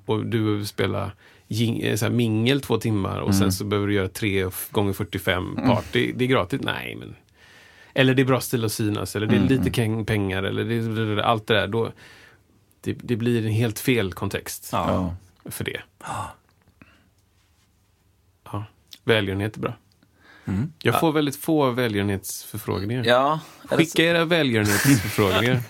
och du behöver spela jing, eh, så här, mingel två timmar och sen så behöver du göra tre gånger 45 party. Det är gratis. Nej, men... Eller det är bra stil att synas, eller det är lite keng- pengar, eller det, allt det där. Då, det, det blir en helt fel kontext Ja. för det. Ja. Välgörenhet är bra. Jag får väldigt få välgörenhetsförfrågningar. Ja, är? Skicka era välgörenhetsförfrågningar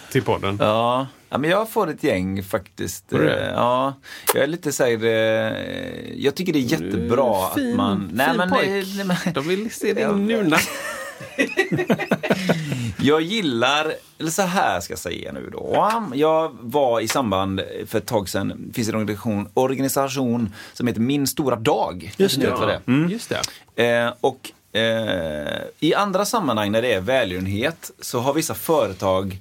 till podden. Ja. ja, men jag får ett gäng faktiskt. Eh, Ja, jag är lite så här, eh, jag tycker det är jättebra fin, att man... fin men, pojk. nej, nej, men, De vill se din nuna. Jag gillar, eller så här ska jag säga nu då. Jag var i samband för ett tag sedan, finns en organisation, organisation som heter Min stora dag. Just det. Vad det? Ja, just det. Eh, och eh, i andra sammanhang när det är välgörenhet så har vissa företag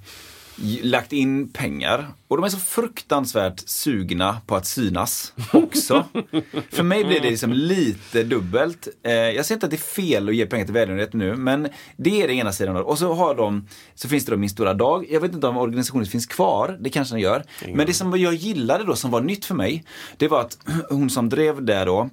lagt in pengar och de är så fruktansvärt sugna på att synas också. För mig blir det liksom lite dubbelt. Eh, jag säger inte att det är fel att ge pengar till välgörenhet nu, men det är det ena sidan. Och så har de, så finns det då Min stora dag. Jag vet inte om organisationen finns kvar, det kanske den gör. Men det som jag gillade då, som var nytt för mig, det var att hon som drev det då,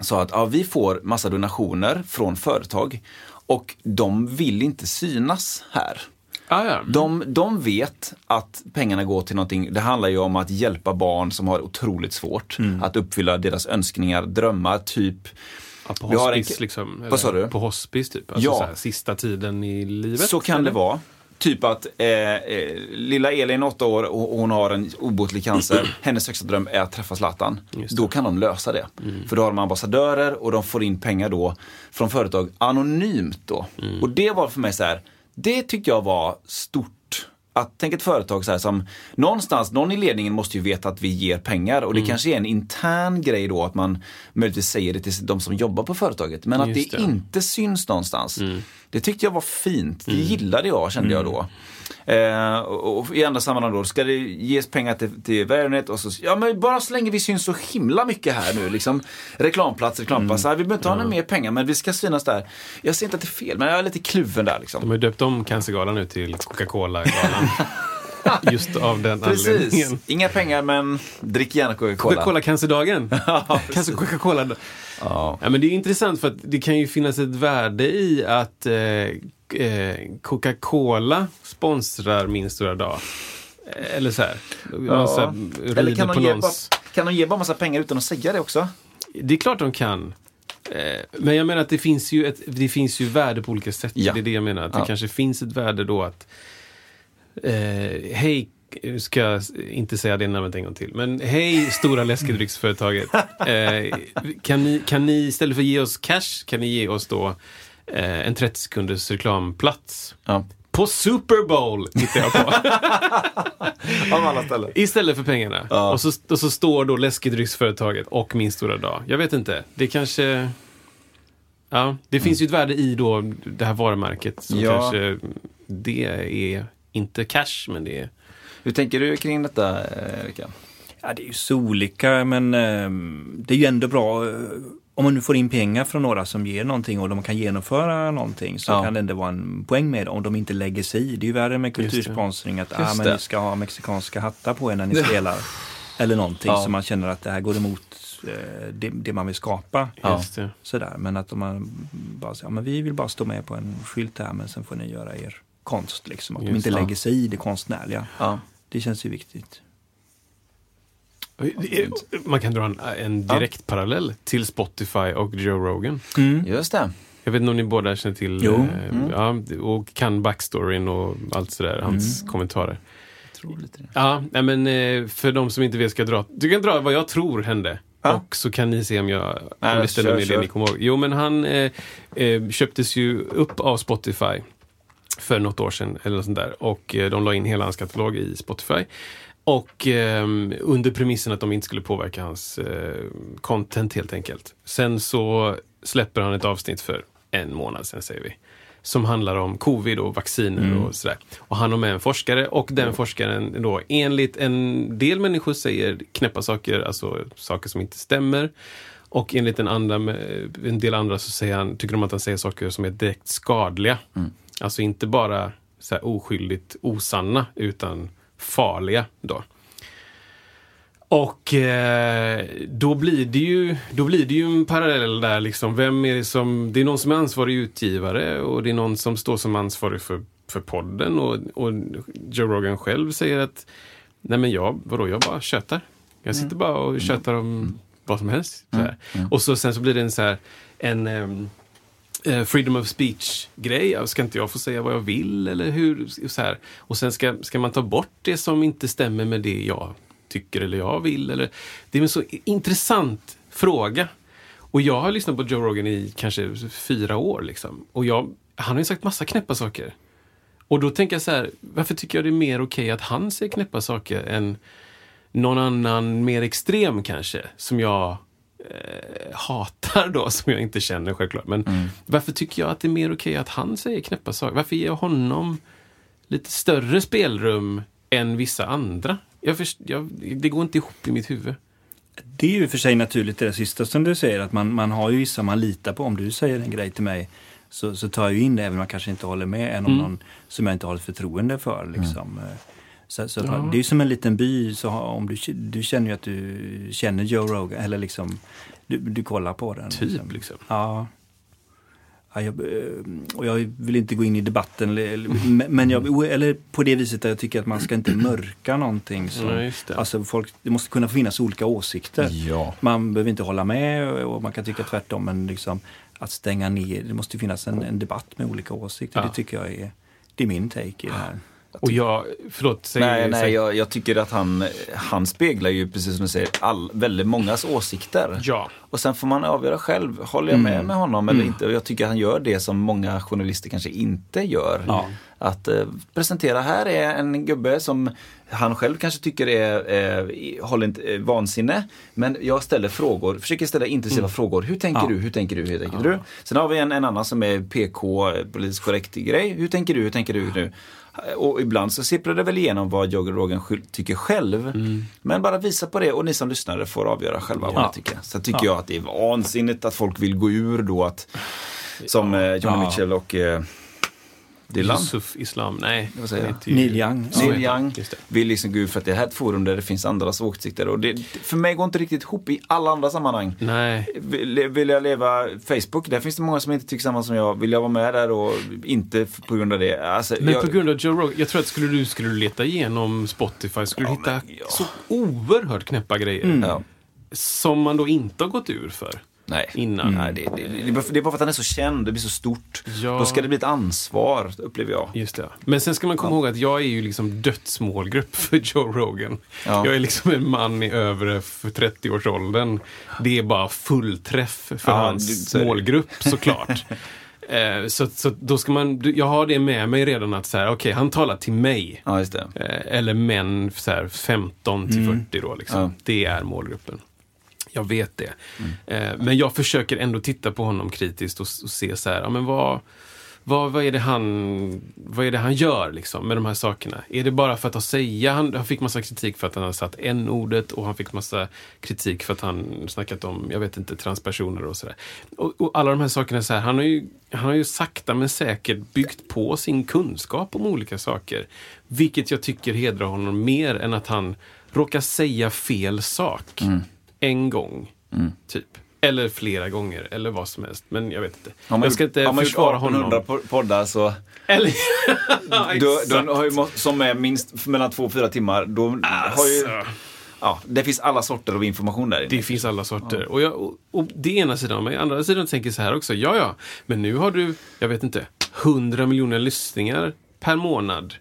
sa att ja, vi får massa donationer från företag och de vill inte synas här. Ah, ja. De, de vet att pengarna går till någonting, det handlar ju om att hjälpa barn som har otroligt svårt att uppfylla deras önskningar, drömmar, typ Ja, på har en- hospice liksom. Vad sa du? På hospice typ. Alltså Ja. här, sista tiden i livet. Så kan eller? det vara. Typ att eh, eh, lilla Elin, åtta år, och hon har en obotlig cancer. Hennes högsta dröm är att träffa Zlatan. Då kan de lösa det. För då har de ambassadörer och de får in pengar då från företag anonymt då. Och det var för mig så här, det tyckte jag var stort. Att tänk ett företag så här som, någonstans, någon i ledningen måste ju veta att vi ger pengar och det kanske är en intern grej då att man möjligtvis säger det till de som jobbar på företaget. Men att det det. inte syns någonstans. Det tyckte jag var fint. Det gillade jag kände jag då. Eh, och, och i andra sammanhang då ska det ges pengar till, till välgörenhet och så, ja men bara så länge vi syns så himla mycket här nu liksom. Reklamplats, reklamplats, vi behöver inte ha några mer pengar men vi ska synas där. Jag ser inte att det är fel men jag är lite kluven där liksom. De har ju döpt om Cancergalan nu till Coca-Cola-galan. Just av den Precis. anledningen. Inga pengar men drick gärna Coca-Cola. Coca-Cola cancerdagen. Cancer Coca-Cola. Ja. Ja, men det är intressant för att det kan ju finnas ett värde i att eh, eh, Coca-Cola sponsrar Min stora dag. Eh, Eller så här. Man så här Eller kan de, ge bara, kan de ge bara massa pengar utan att säga det också? Det är klart de kan. Eh, Men jag menar att det finns ju, ett, det finns ju värde på olika sätt. Ja. Det är det jag menar. Att det Ja. kanske finns ett värde då att eh, Hej, ska inte säga det namnet en gång till. Men hej stora läskedrycksföretaget. Eh, kan, ni, kan ni istället för att ge oss cash, kan ni ge oss då eh, en 30 sekunders reklamplats? Ja. På Super Bowl hittar jag på. Av alla ställen. Istället för pengarna. Ja. Och, så, och så står då läskedrycksföretaget och Min stora dag. Jag vet inte. Det kanske... Ja, det finns ju ett värde i då det här varumärket. Som Ja. kanske... Det är inte cash, men det är... Hur tänker du kring detta, eh, Rickard? Ja, det är ju så olika men eh, det är ju ändå bra eh, om man nu får in pengar från några som ger någonting och de kan genomföra någonting så Ja. kan det ändå vara en poäng med det om de inte lägger sig i. Det är ju värre med kultursponsring att ah, men ni ska ha mexikanska hattar på er när ni spelar. Eller någonting Ja. som man känner att det här går emot eh, det, det man vill skapa. Ja. Sådär. Men att om man bara säger, ja, men vi vill bara stå med på en skylt här men sen får ni göra er konst. Liksom. Att de Just inte det. lägger sig i det konstnärliga. Ja. Det känns ju viktigt. Man kan dra en, en direkt parallell till Spotify och Joe Rogan. Just det. Jag vet inte om ni båda känner till Jo. eh, ja, och kan backstoryn och allt sådär, hans kommentarer. Jag lite det. Ja, men eh, för de som inte vet ska jag dra. Du kan dra vad jag tror hände. Ja. Och så kan ni se om, jag, om med kör. det ni kommer ihåg. Jo, men han eh, eh, köptes ju upp av Spotify för något år sedan. Eller något sånt där. Och eh, de la in hela hans katalog i Spotify. Och eh, under premissen att de inte skulle påverka hans eh, content helt enkelt. Sen så släpper han ett avsnitt för en månad sen säger vi. Som handlar om covid och vacciner och sådär. Och han har med en forskare och den forskaren då enligt en del människor säger knäppa saker, alltså saker som inte stämmer. Och enligt en, andra, en del andra så säger han, tycker de att han säger saker som är direkt skadliga. Alltså inte bara så här oskyldigt osanna utan farliga då. Och eh, då, blir det ju, då blir det ju en parallell där liksom. Vem är det som... Det är någon som är ansvarig utgivare och det är någon som står som ansvarig för, för podden. Och, och Joe Rogan själv säger att Nej men jag, vadå, jag bara tjötar. Jag sitter bara och tjötar om vad som helst. Så här. Och så sen så blir det en så här en ehm, eh, freedom of speech-grej. Ska inte jag få säga vad jag vill? Eller hur? Så här. Och sen ska, ska man ta bort det som inte stämmer med det jag tycker eller jag vill. Eller, det är en så intressant fråga. Och jag har lyssnat på Joe Rogan i kanske fyra år. Liksom. Och jag, han har ju sagt massa knäppa saker. Och då tänker jag så här, varför tycker jag det är mer okej att han säger knäppa saker än någon annan mer extrem kanske, som jag eh, hatar då, som jag inte känner självklart. Men varför tycker jag att det är mer okej att han säger knäppa saker? Varför ger jag honom lite större spelrum än vissa andra? Jag först, jag, det går inte ihop i mitt huvud. Det är ju för sig naturligt det sista som du säger, att man, man har ju vissa man litar på. Om du säger en grej till mig så, så tar jag in det även om jag kanske inte håller med, än om Mm. någon som jag inte har ett förtroende för. Liksom. Eh, Så, så Ja. Det är som en liten by, så om du, du känner ju att du känner Joe Rogan, eller liksom, du, du kollar på den. Typ liksom. Ja. Ja, jag, eh, och jag vill inte gå in i debatten, men jag, eller på det viset att jag tycker att man ska inte mörka någonting. Som, Nej, det. Alltså folk, det måste kunna finnas olika åsikter. Ja. Man behöver inte hålla med och man kan tycka tvärtom men liksom att stänga ner, det måste finnas en, en debatt med olika åsikter. Det tycker jag är, det är min take i det här. Och jag, förlåt, säg, Nej, nej säg. jag, jag tycker att han, han speglar ju precis som du säger all, väldigt mångas åsikter. Ja. Och sen får man avgöra själv, håller jag med med honom eller inte? Och jag tycker han gör det som många journalister kanske inte gör. Ja. Att eh, presentera, här är en gubbe som han själv kanske tycker är, eh, håller inte, eh, vansinne. Men jag ställer frågor, försöker ställa intensiva frågor. Hur tänker Ja. du? Hur tänker du? Hur tänker du? Sen har vi en, en annan som är PK, eh, politiskt korrekt grej. Hur tänker du? Hur tänker du nu? Och ibland så sipprar det väl igenom vad Joe Rogan skyl- tycker själv. Men bara visa på det och ni som lyssnare får avgöra själva vad Ja. ni tycker. Sen tycker jag att det är vansinnigt att folk vill gå ur då att som eh, Johnny Ja. Mitchell och eh, Dylan. Yusuf Islam. Nej, Vad säger jag? Neil Young. Neil. Young det. vill liksom gå ut för att det här är ett forum där det finns andras åsikter. Och det, för mig går inte riktigt ihop i alla andra sammanhang. Nej, Vill, vill jag leva Facebook, där finns det många som inte tycker samma som jag. Vill jag vara med där och inte på grund av det? Alltså, men jag, på grund av Joe Rogan, jag tror att skulle du skulle du leta igenom Spotify skulle du Ja, hitta men, ja. så oerhört knäppa grejer. Ja. Som man då inte har gått ur för. Nej. Innan. Nej, det, det, det, är bara- för att han är så känd, det blir så stort. Ja. Då ska det bli ett ansvar, upplever jag. Just det. Men sen ska man komma ihåg att jag är ju liksom dödsmålgrupp för Joe Rogan. Ja. Jag är liksom en man i övre för 30-årsåldern. Det är bara fullträff för Ja, hans du- målgrupp såklart. Eh, så, så då ska man, jag har det med mig redan att så här, okej, han talar till mig. Ja. Eh, eller män så här, 15 till 40 då. Liksom. Ja. Det är målgruppen. Jag vet det. Eh, men jag försöker ändå titta på honom kritiskt och, och se så här, ja, men vad, vad, vad, är det han, vad är det han gör liksom, med de här sakerna? Är det bara för att, säga? Han, han fick massa kritik för att han hade satt n-ordet och han fick massa kritik för att han snackat om, jag vet inte, transpersoner och sådär. Och, och alla de här sakerna, så här, han, har ju, han har ju sakta men säkert byggt på sin kunskap om olika saker. Vilket jag tycker hedrar honom mer än att han råkar säga fel sak mm en gång. Typ. Eller flera gånger, eller vad som helst. Men jag vet inte. Har man jag ska inte har man försvara 1800 honom. po- poddar så... Eller... Exakt. då har ju, som är minst mellan två och fyra timmar, då har ju... Alltså. Ja, det finns alla sorter av information där inne. Det finns alla sorter. Och, jag, och, och det är ena sidan. Men andra sidan tänker jag så här också. Ja, ja, men nu har du, jag vet inte, 100 miljoner lyssningar per månad.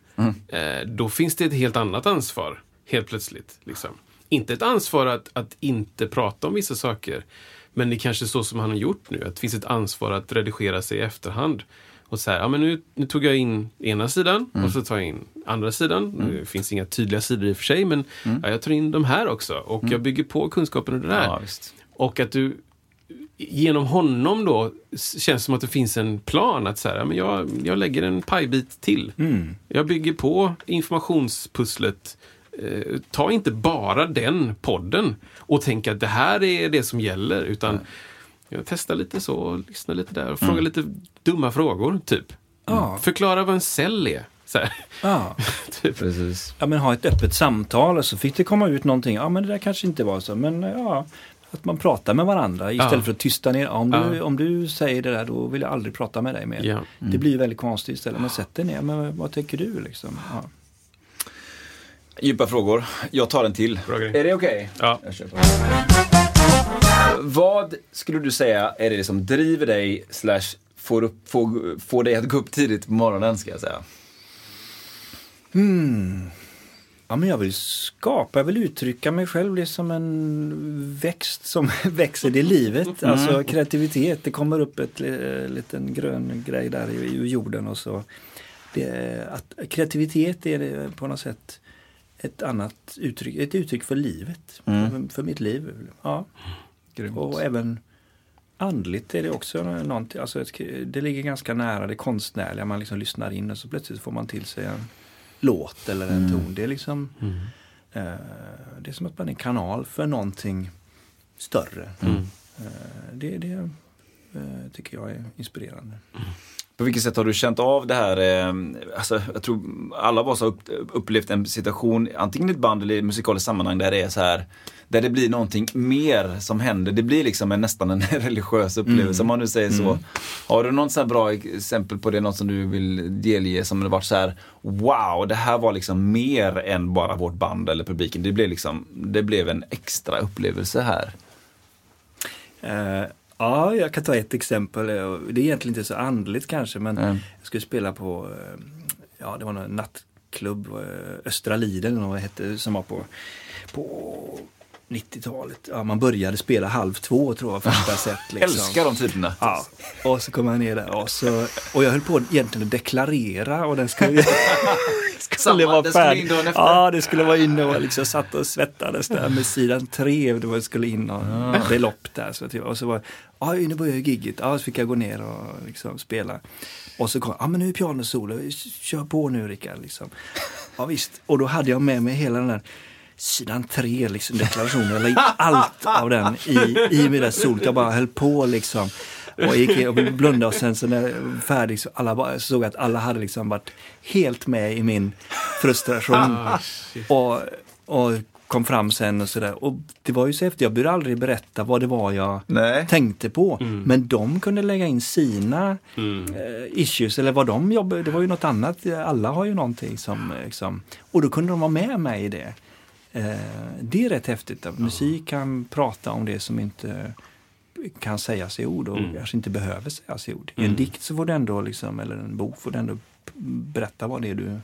Eh, då finns det ett helt annat ansvar, helt plötsligt. Liksom. Inte ett ansvar att, att inte prata om vissa saker. Men det är kanske så som han har gjort nu. Att det finns ett ansvar att redigera sig i efterhand. Och så här, ja men nu, nu tog jag in ena sidan och så tar jag in andra sidan. Det finns inga tydliga sidor i och för sig, men ja, jag tar in de här också. Och jag bygger på kunskapen och det där. Ja. Och att du genom honom då känns som att det finns en plan att så här, ja, men jag, jag lägger en pajbit till. Jag bygger på informationspusslet. Eh, ta inte bara den podden och tänk att det här är det som gäller. Utan jag testar lite så, och lyssnar lite där och frågar lite dumma frågor. typ. Ja. Förklara vad en cell är. Ja. typ. Precis. ja, men ha ett öppet samtal och så fick det komma ut någonting. Ja, men det där kanske inte var så. Men ja, att man pratar med varandra istället Ja. för att tysta ner. Om du, om du säger det där då vill jag aldrig prata med dig mer. Ja. Det blir väldigt konstigt istället. Men sätt dig ner. Men vad tänker du liksom? Ja. Djupa frågor. Jag tar en till. Är det okej? Ja. Kör på. Vad skulle du säga är det som driver dig slash får, upp, får, får dig att gå upp tidigt på morgonen ska jag säga? Ja, men jag vill skapa, jag vill uttrycka mig själv. Det är som en växt som växer i livet. Alltså kreativitet. Det kommer upp ett eh, liten grön grej där i, i jorden och så. Det, att, kreativitet är det på något sätt ett annat uttryck, ett uttryck för livet. För, för mitt liv. Ja. Och även andligt är det också någonting. Alltså ett, det ligger ganska nära det konstnärliga. Man liksom lyssnar in och så plötsligt får man till sig en låt eller en ton. Det är liksom eh, Det är som att man är en kanal för någonting större. Eh, det det eh, tycker jag är inspirerande. På vilket sätt har du känt av det här? Eh, alltså, jag tror alla av oss har upp, upplevt en situation, antingen i ett band eller i musikaliskt sammanhang där det är så här där det blir någonting mer som händer. Det blir liksom en, nästan en religiös upplevelse om man nu säger så. Har du något så bra exempel på det, något som du vill delge som har varit så här Wow, det här var liksom mer än bara vårt band eller publiken. Det blev liksom, det blev en extra upplevelse här. Eh, ja, jag kan ta ett exempel. Det är egentligen inte så andligt kanske men Mm. jag skulle spela på eh, Ja, det var någon nattklubb, eh, Östra Liden eller vad det hette, som var på, på 90-talet. Ja, man började spela halv två tror jag första set. Liksom. Älskar de typerna. Ja, och så kom jag ner där och, så, och jag höll på egentligen att deklarera och den skulle, skulle Samma, vara färdig. Ja, det skulle vara inne och liksom satt och svettades där med sidan tre. Det skulle in och belopp där. Så, typ, och så var ja, nu börjar gigget. Ja, så fick jag gå ner och liksom spela. Och så kom, ja men nu är pianosolo, kör på nu Rickard. Liksom. Ja visst, och då hade jag med mig hela den där sidan tre, liksom, deklarationen. Jag la in allt av den i, i där solet. Jag bara höll på liksom. Och gick in och blundade och sen så när jag var färdig så alla så såg jag att alla hade liksom varit helt med i min frustration. och, och kom fram sen och sådär. Och det var ju så häftigt, jag började aldrig berätta vad det var jag Nej. tänkte på. Men de kunde lägga in sina eh, issues eller vad de jobbade, det var ju något annat. Alla har ju någonting som liksom, och då kunde de vara med mig i det. Eh, det är rätt häftigt. Att musik kan prata om det som inte kan sägas i ord och kanske inte behöver sägas i ord. I en dikt så får du ändå, liksom, eller en bok får du ändå berätta vad det är du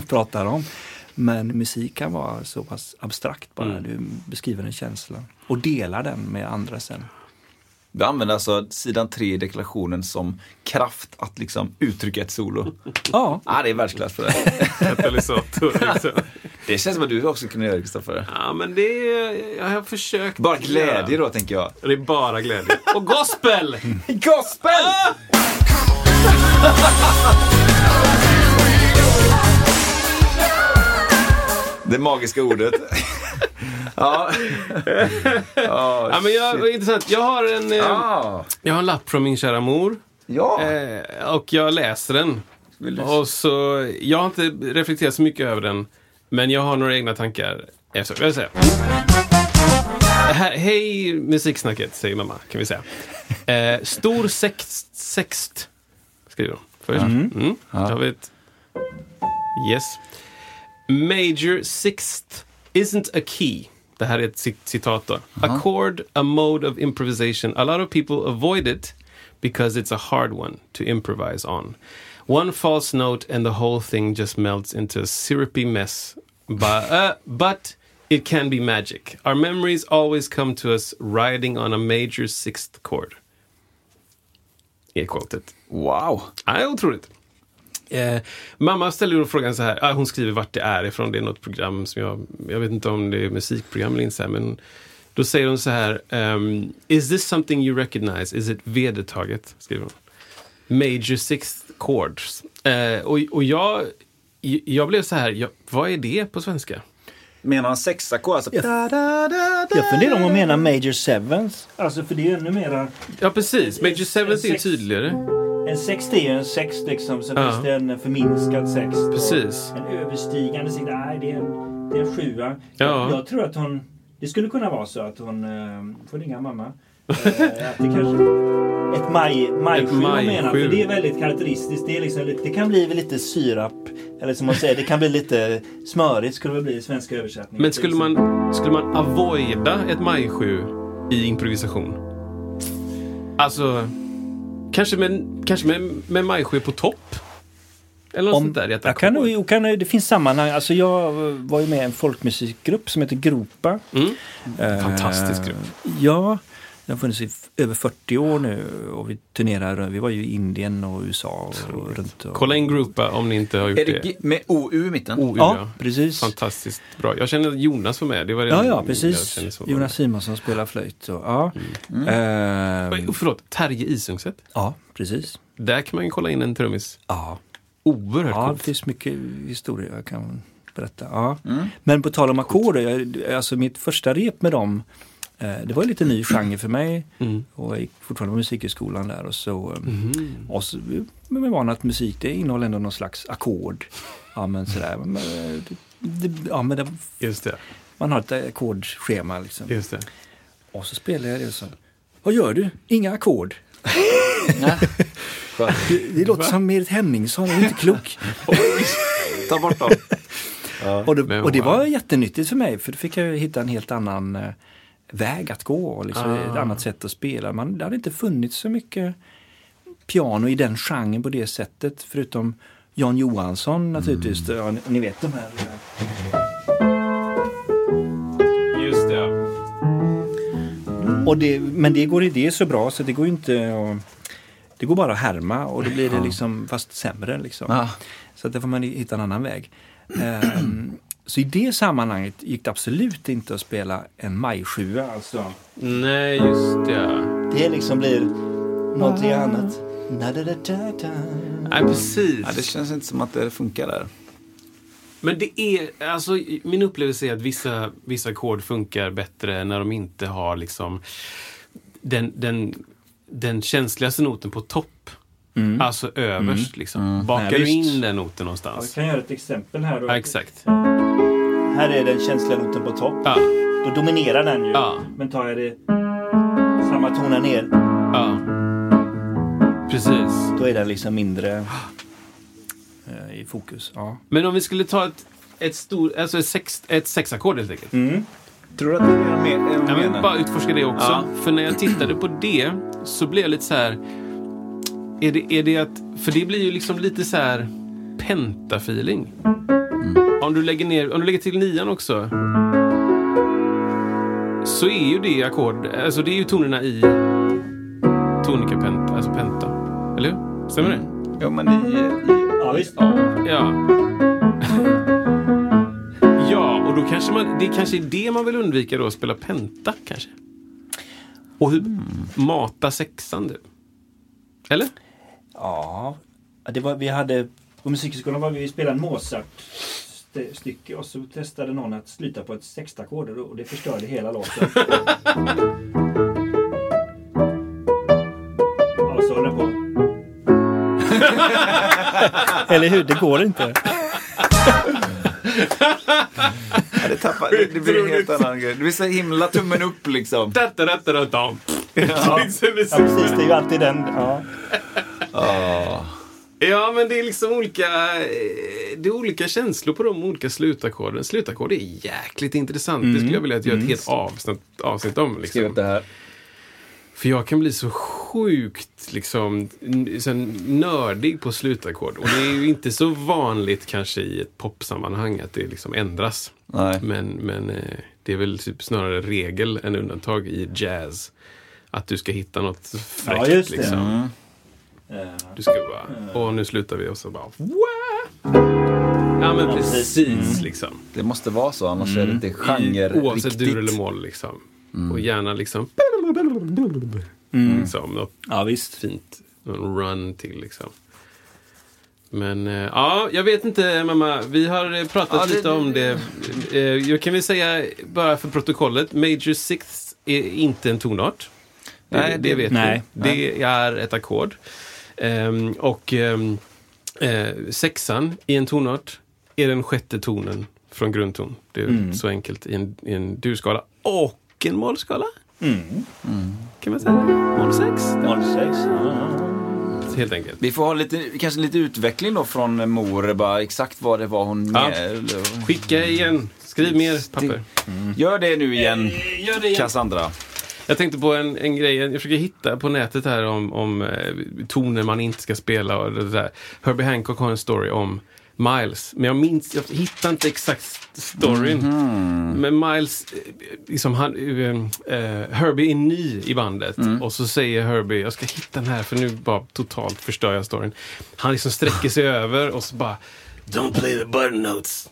pratar om. Men musik kan vara så pass abstrakt bara. Du beskriver en känsla och delar den med andra sen. Du använder alltså sidan 3 i deklarationen som kraft att liksom uttrycka ett solo. Ja, ah, det är världsklass för det. Katalysator. Liksom. Det känns som att du också kunde göra det, Kristoffer. Ja, men det är... Jag har försökt. Bara glädje då, tänker jag. Det är bara glädje. Och gospel! Gospel! Det magiska ordet. Ja. Ja, Ja, men jag, intressant. Jag har en, eh, Ah, jag har en lapp från min kära mor. ja. Eh, och jag läser den. Du- Och så, jag har inte reflekterat så mycket över den. Men jag har några egna tankar. Efter, jag säga. Hej musiksnacket, säger mamma, kan vi säga. Eh, stor sext, sext skriver hon först. Mm. Då har vi ett yes. Major sixth isn't a key. Det här är ett cit- citat då. A chord, a mode of improvisation. A lot of people avoid it because it's a hard one to improvise on. One false note and the whole thing just melts into a syrupy mess. But, uh, but it can be magic. Our memories always come to us riding on a major sixth chord. Är quotet. Wow. i Ja, otroligt. Eh, mamma ställer då frågan så här, ah, hon skriver vart det är ifrån, det är något program som jag, jag vet inte om det är musikprogram eller inte, här, men då säger hon så här, ehm, is this something you recognize? Is it vedertaget? Skriver hon. Major sixth chords. Eh, och, och jag, jag blev så här, ja, vad är det på svenska? Menar han sexackord? Alltså, jag funderar om hon menar major sevens. Alltså för det är ännu mera... Ja, precis. Major seventh är ju sex- tydligare. En sext är ju en sext liksom, Ja. finns det en förminskad sext. Precis. En överstigande sext, nej det är en, det är en sjua. Ja. Jag, tror att hon, det skulle kunna vara så att hon, eh, får ringa mamma. Eh, att det kanske, ett maj, majsju majsju. menar, för det är väldigt karaktäristiskt. Det, är liksom, det kan bli lite syrap, eller som man säger, det kan bli lite smörigt skulle det bli i svenska översättningar. Men skulle man, skulle man avoida ett majsju i improvisation? Alltså, kanske med, kanske med, med majsju på topp? Eller något sånt där i jag kan, nog- kan, det finns sammanhang. Alltså jag var ju med i en folkmusikgrupp som heter Gropa. Mm. Eh, Fantastisk grupp. Ja, den har funnits i över 40 år nu och vi turnerar. Vi var ju i Indien och USA och runt. Och, Kolla in Groupa om ni inte har gjort är det. det med OU i mitten? OU, Ja, ja. precis. Fantastiskt bra. Jag känner att Jonas var med. Det var det Ja, ja, precis. Jonas Simonsson spelar flöjt. Och, ja. Mm. Ehm, Oh, förlåt, Terje Isungset. ja, precis. Där kan man ju kolla in en trummis. Ja, Oerhört ja det coolt. finns mycket historia jag kan berätta. Ja. Men på tal om ackord, alltså mitt första rep med dem det var en lite ny genre för mig. Mm. Och jag gick fortfarande på musikhögskolan där. Och så, eh, Mhm. och så men man van att musik det innehåller ändå någon slags ackord. Ja men sådär. Men, eh, det, ja, men det, Just det. man har ett ackordschema liksom. Just det. Och så spelar jag det och så. Vad gör du? Inga ackord. Det, det låter som Merit Henningsson, jag är inte klok. Ta bort dem. Och det, och det var jättenyttigt för mig för då fick jag hitta en helt annan eh, väg att gå. Liksom, Ah. Ett annat sätt att spela. Man, det hade inte funnits så mycket piano i den genren på det sättet. Förutom Jan Johansson naturligtvis. Ja, ni, ni vet de här. eh, Just det. Och det, men det går det är så bra så det går ju inte att, Det går bara att härma och då blir det liksom fast sämre. Liksom. Ja. Så att där får man hitta en annan väg. Ehm, så i det sammanhanget gick det absolut inte att spela en majsjua. Alltså. Nej, just det. Det liksom blir någonting annat. Na-da-da-da-da. Nej, precis. Ja, det känns inte som att det funkar där. Men det är, alltså min upplevelse är att vissa, vissa ackord funkar bättre när de inte har liksom den, den, den känsligaste noten på topp. Alltså överst liksom. Bakar Ja, du in den noten Ja, någonstans? vi kan göra ett exempel här då. Ja, exakt. Här är den känsliga noten på topp. Ja, Då dominerar den ju. Ja. Men tar jag det samma toner ner, ja. Precis. då är den liksom mindre eh, i fokus. Ja. Men om vi skulle ta ett, ett, stor, alltså ett, sex, ett sexackord helt enkelt. Tror du att det är mer, Jag vill bara utforska det också. Ja. För när jag tittade på det så blev jag lite så här. Är det, är det att, för det blir ju liksom lite så här pentafeeling. Om du lägger ner, om du lägger till nian också. Så är ju det ackord, alltså det är ju tonerna i tonika penta, alltså penta. Eller hur? Stämmer det? Jo, men i... i Ja, visst. Ja. ja, och då kanske man, det kanske är det man vill undvika då, att spela penta kanske. Och hur mata sexan du. Eller? Ja, det var, vi hade på musikskolan var vi spelade en Mozart-stycke och så testade någon att sluta på ett sextackord och och det förstörde hela låten. ja, så höll den på. Eller hur? Det går inte. Ja, det, tappar, det, det blir en helt annan grej. Det blir så himla tummen upp liksom. Ja, ja precis. Det är ju alltid den. Ja. Ja, men det är liksom olika, eh, det är olika känslor på de olika slutackorden. Slutackord är jäkligt intressant. Det skulle jag vilja att göra ett helt avsnitt, avsnitt om. Liksom. Det här. För jag kan bli så sjukt liksom, nördig på slutackord. Och det är ju inte så vanligt kanske i ett popsammanhang att det liksom ändras. Nej. Men, men eh, det är väl typ snarare regel än undantag i jazz. Att du ska hitta något fräckt. Ja, just det. Liksom. Eh, Du ska bara, åh nu slutar vi och så bara, Wah! Ja men precis liksom. Det måste vara så, annars är det inte I, genre oavsett riktigt. dur eller moll liksom. Och gärna liksom, liksom något Ja, visst. fint. Run till liksom. Men eh, ja, jag vet inte mamma. Vi har eh, pratat Ja, det- lite om det. Eh, jag kan väl säga bara för protokollet. Major sixth är inte en tonart. Det, Nej, det, det- vet nej. vi. Det är ett ackord. Ehm, och ehm, eh, sexan i en tonart är den sjätte tonen från grundton. Det är så enkelt i en, i en durskala. Och en mollskala. Kan man säga. Moll sex. 06. Ja. Helt enkelt. Vi får ha lite, kanske lite utveckling då från mor, bara exakt vad det var hon... Ja. med- Skicka igen. Skriv mer papper. Gör det nu igen, Gör det igen. Cassandra. Jag tänkte på en, en grej, jag försöker hitta på nätet här om, om eh, toner man inte ska spela och det där. Herbie Hancock har en story om Miles, men jag minns, jag hittar inte exakt storyn. Men Miles, eh, liksom han, eh, eh, Herbie är ny i bandet och så säger Herbie, jag ska hitta den här för nu bara totalt förstör jag storyn. Han liksom sträcker sig över och så bara Don't play the butter notes.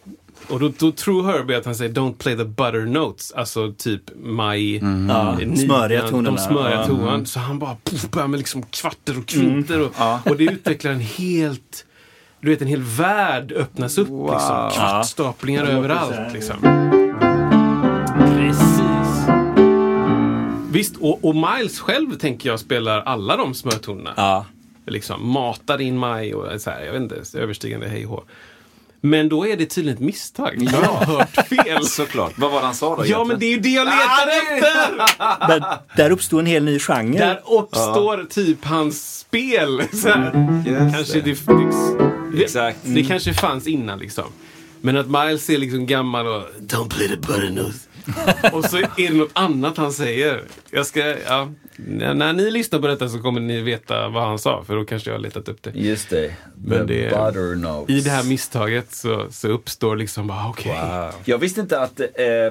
Och då, då tror Herbie att han säger Don't play the butter notes. Alltså typ maj, Ja, smöriga tonerna. De smöriga Ja. tonerna. Så han bara puff, börjar med liksom kvarter och kvinter. Och, och det utvecklar en helt... Du vet, en hel värld öppnas upp. Liksom. Kvartstaplingar Ja. Överallt. Liksom. Precis. Visst, och, och Miles själv tänker jag spelar alla de smörtonerna. Ja. Liksom, matar in maj och så här, jag vet inte, överstigande hej och. Men då är det tydligen ett misstag. Jag har hört fel. Såklart. Vad var det han sa då Ja, men det är ju det jag letar efter! Där, där uppstod en hel ny genre. Där uppstår typ hans spel. Så här. Just Kanske det. det, det, Exakt. det kanske fanns innan liksom. Men att Miles är liksom gammal och Don't play the butternose. och så är det något annat han säger. Jag ska, ja, när, ni lyssnar på detta så kommer ni veta vad han sa. För då kanske jag har letat upp det. Just det. Men The det- butter notes. I det här misstaget så, så uppstår liksom bara okej. Jag visste inte att eh,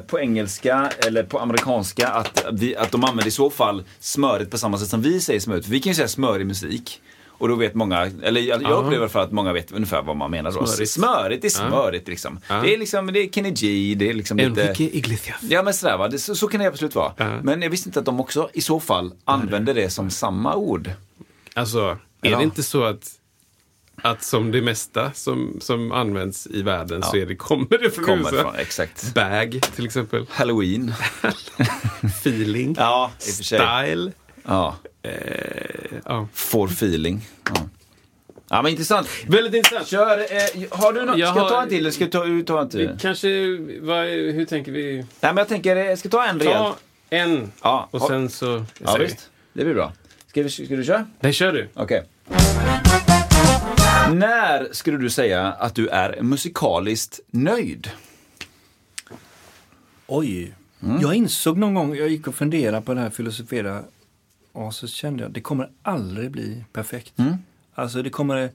på engelska eller på amerikanska att, vi, att de använder i så fall smörigt på samma sätt som vi säger smörigt. För vi kan ju säga smörig musik. Och då vet många, eller jag, Ja. upplever för att många vet ungefär vad man menar. Då. Smörigt. Smörigt är smörigt liksom. Ja. Det är liksom, det är Kenny G, det är liksom lite... Enrique Iglesias. Ja men sådär va, det, så, så kan det absolut vara. Ja. Men jag visste inte att de också i så fall använder det som samma ord. Alltså, är Ja. det inte så att, att som det mesta som, som används i världen så är det, kommer det från Kommer USA? från, exakt. Bag till exempel. Halloween. Feeling. Ja. Style. Ja, Eh, ja. får feeling. Ja. ja, men intressant. Väldigt intressant. Kör, eh, har du något? Jag Ska jag ta en till eller ska du ta, ta en till? Vi kanske, vad, hur tänker vi? Nej, men jag tänker, eh, ska jag ta en Ta rejäl? en Ja, och sen så... Ja, visst. Det blir bra. Ska, vi, ska du köra? Nej, kör du. Okej. När skulle du säga att du är musikaliskt nöjd? Oj. Jag insåg någon gång, jag gick och funderade på det här filosofera och så kände jag det kommer aldrig bli perfekt. Alltså det kommer,